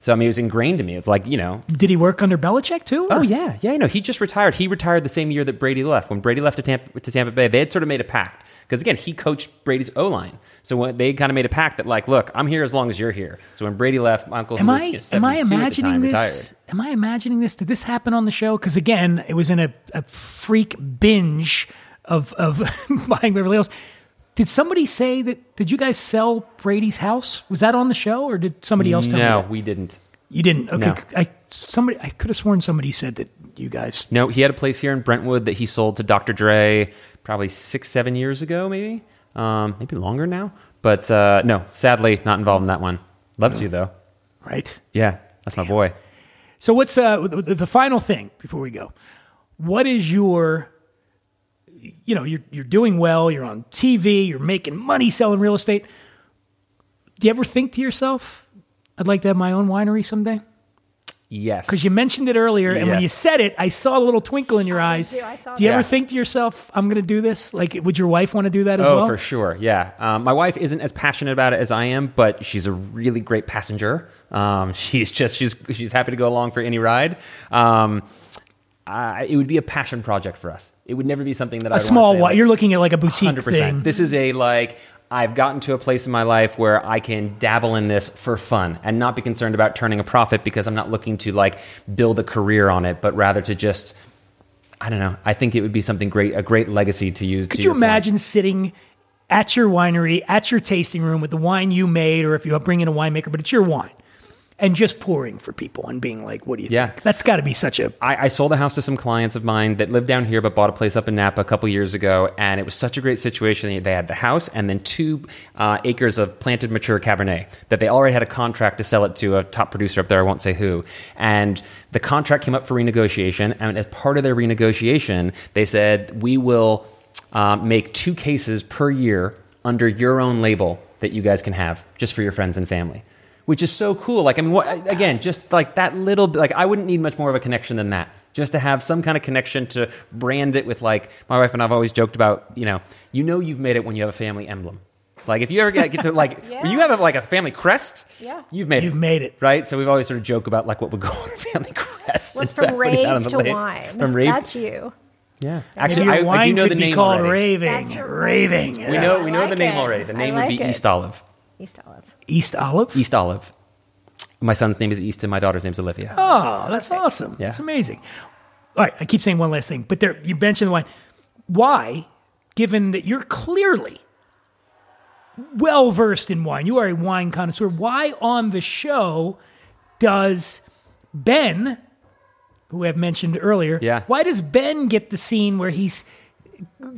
So I mean, it was ingrained to me. It's like you know. Did he work under Belichick too? Oh yeah, yeah. You know, he just retired. He retired the same year that Brady left. When Brady left to Tampa, to Tampa Bay, they had sort of made a pact because again, he coached Brady's O line. So when they kind of made a pact that like, look, I'm here as long as you're here. So when Brady left, my uncle who Am was I you know, am I 72 at the imagining time, this? retired. Am I imagining this? Did this happen on the show? Because again, it was in a, a freak binge of of *laughs* buying Beverly Hills. Did somebody say that? Did you guys sell Brady's house? Was that on the show, or did somebody else tell? No, that? we didn't. you didn't. Okay, No. I somebody I could have sworn somebody said that you guys. No, he had a place here in Brentwood that he sold to Dr. Dre probably six, seven years ago, maybe, um, maybe longer now. But uh, no, sadly, not involved in that one. Love to though. Right. Yeah, that's my boy. So what's uh, the, the final thing before we go? What is your you know, you're you're doing well, you're on TV, you're making money selling real estate. Do you ever think to yourself, I'd like to have my own winery someday? Yes, Because you mentioned it earlier, and when you said it, I saw a little twinkle in your eyes. too, I saw do you ever that. think to yourself, I'm going to do this? Like, would your wife want to do that as well? oh, well? for sure. Yeah. Um, my wife isn't as passionate about it as I am, but she's a really great passenger. Um, *laughs* she's just she's she's happy to go along for any ride. Um, I, it would be a passion project for us. It would never be something that I A small say, one. like, You're looking at like a boutique Hundred thing. percent. This is a like I've gotten to a place in my life where I can dabble in this for fun and not be concerned about turning a profit because I'm not looking to like build a career on it, but rather to just I don't know. I think it would be something great, a great legacy to use. Could to you your point. imagine sitting at your winery, at your tasting room with the wine you made, or if you bring in a winemaker, but it's your wine, and just pouring for people and being like, "What do you Yeah. think?" That's got to be such a I, I sold a house to some clients of mine that lived down here but bought a place up in Napa a couple years ago, and it was such a great situation. They had the house and then two uh, acres of planted mature Cabernet that they already had a contract to sell it to a top producer up there. I won't say who. And the contract came up for renegotiation, and as part of their renegotiation, they said we will uh, make two cases per year under your own label that you guys can have just for your friends and family which is so cool. Like, I mean, what, again, just like that little, bit- like, I wouldn't need much more of a connection than that. Just to have some kind of connection to brand it with, like, my wife and I've always joked about, you know, you know, you've made it when you have a family emblem. Like, if you ever get, get to, like, *laughs* Yeah. you have, a, like, a family crest, Yeah. you've made You've it. made it. Right? So we've always sort of joke about, like, what would go *laughs* on a family crest. What's *laughs* Instead from of putting it out on rave to plate. wine? From rave. That's you. yeah. Actually, your I, wine I do know could the be name called already. raving, That's your- raving. We know, we know I the name it. already. The I name would be it. East Olive. East Olive. East Olive. East Olive. My son's name is East and my daughter's name is Olivia. Oh, that's awesome. Yeah. That's amazing. All right, I keep saying one last thing, but there you mentioned the wine. Why, given that you're clearly well versed in wine, you are a wine connoisseur. Why on the show does Ben, who I've mentioned earlier, Yeah. why does Ben get the scene where he's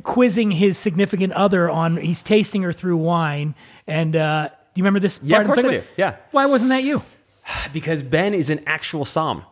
quizzing his significant other on he's tasting her through wine? And uh, do you remember this? Yeah, part of course I do. Yeah. Why wasn't that you? *sighs* Because Ben is an actual Somm.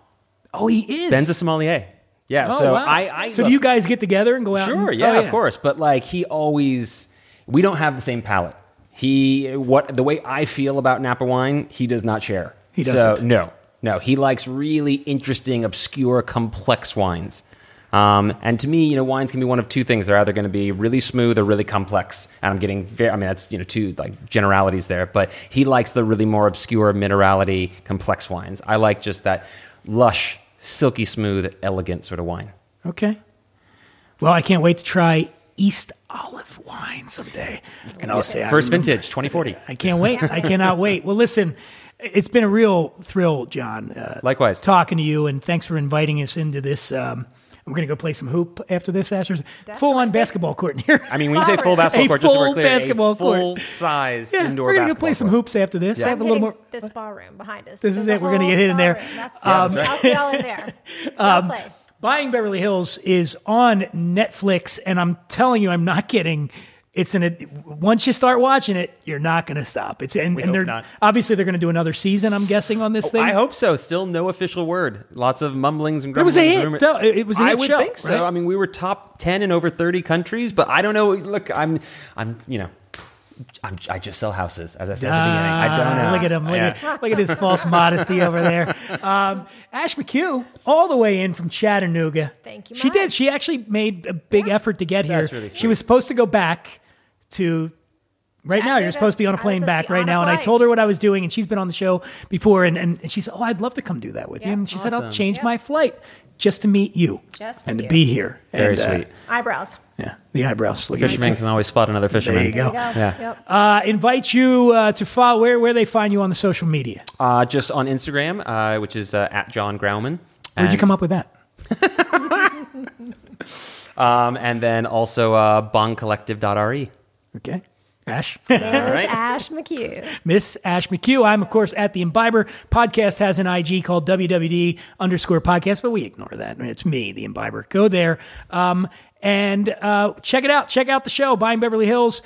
Oh, he is. Ben's a sommelier. Yeah, Oh, so wow. I, I so look- do you guys get together and go out? Sure, and, yeah, oh, of course. But like he always, we don't have the same palate. He what the way I feel about Napa wine, he does not share. He doesn't. So, no, no. He likes really interesting, obscure, complex wines. Um, and to me, you know, wines can be one of two things. They're either going to be really smooth or really complex. And I'm getting very, I mean, that's, you know, two like generalities there. But he likes the really more obscure minerality, complex wines. I like just that lush, silky smooth, elegant sort of wine. Okay. Well, I can't wait to try East Olive wine someday. And I'll say I First vintage, 2040. I can't wait. I cannot wait. Well, listen, it's been a real thrill, Jon. Uh, Likewise. talking to you, and thanks for inviting us into this. Um, we're going to go play some hoop after this, Asher. Full on basketball court in here. I mean, when you say full *laughs* basketball A court, just so we're full clear, basketball a court. full size yeah, indoor we're going to go basketball play some hoops after this. Yeah. Have a I'm little more. the spa room behind us. This is There's a it. We're gonna get hit in spa there. room. That's, Um, I'll see y'all in there. *laughs* Y'all play. Buying Beverly Hills is on Netflix, and I'm telling you, I'm not kidding. It's an once you start watching it, you're not going to stop. It's and, and they're not. obviously they're going to do another season. I'm guessing on this thing. Oh, I hope so. Still no official word. Lots of mumblings and It was grumblings. a hit, though. It was a I hit would show, think so. right? I mean, we were top ten in over thirty countries, but I don't know. Look, I'm, I'm, you know, I'm, I just sell houses, as I said at the beginning. I don't Ah, know. Look at him. Look, Yeah. at, look at his false *laughs* modesty over there. Um, Ash McHugh, all the way in from Chattanooga. Thank you She did. She actually made a big effort to get here. That's really she was supposed to go back to. Right now, you're supposed to be on a plane back right now. And I told her what I was doing, and she's been on the show before. And, and, and she said, Oh, I'd love to come do that with you. Yeah. And she said, I'll Awesome. change Yeah. my flight just to meet you Just for and to you. be here. Very And, uh, sweet. Eyebrows. yeah, the eyebrows. Look at you. Fisherman can always spot another fisherman. There you go. There you go. Yeah. Yep. Uh, invite you uh, to follow where, where they find you on the social media. Uh, just on Instagram, uh, which is uh, at Jon Grauman. Where'd you come up with that? *laughs* Um, and then also uh, bondcollective.re. Okay. Ash. *laughs* Miss Ash McHugh. Miss Ash McHugh. I'm, of course, at the Imbiber. Podcast has an IG called WWD underscore podcast, but we ignore that. It's me, the Imbiber. Go there um, and uh, check it out. Check out the show, Buying Beverly Hills.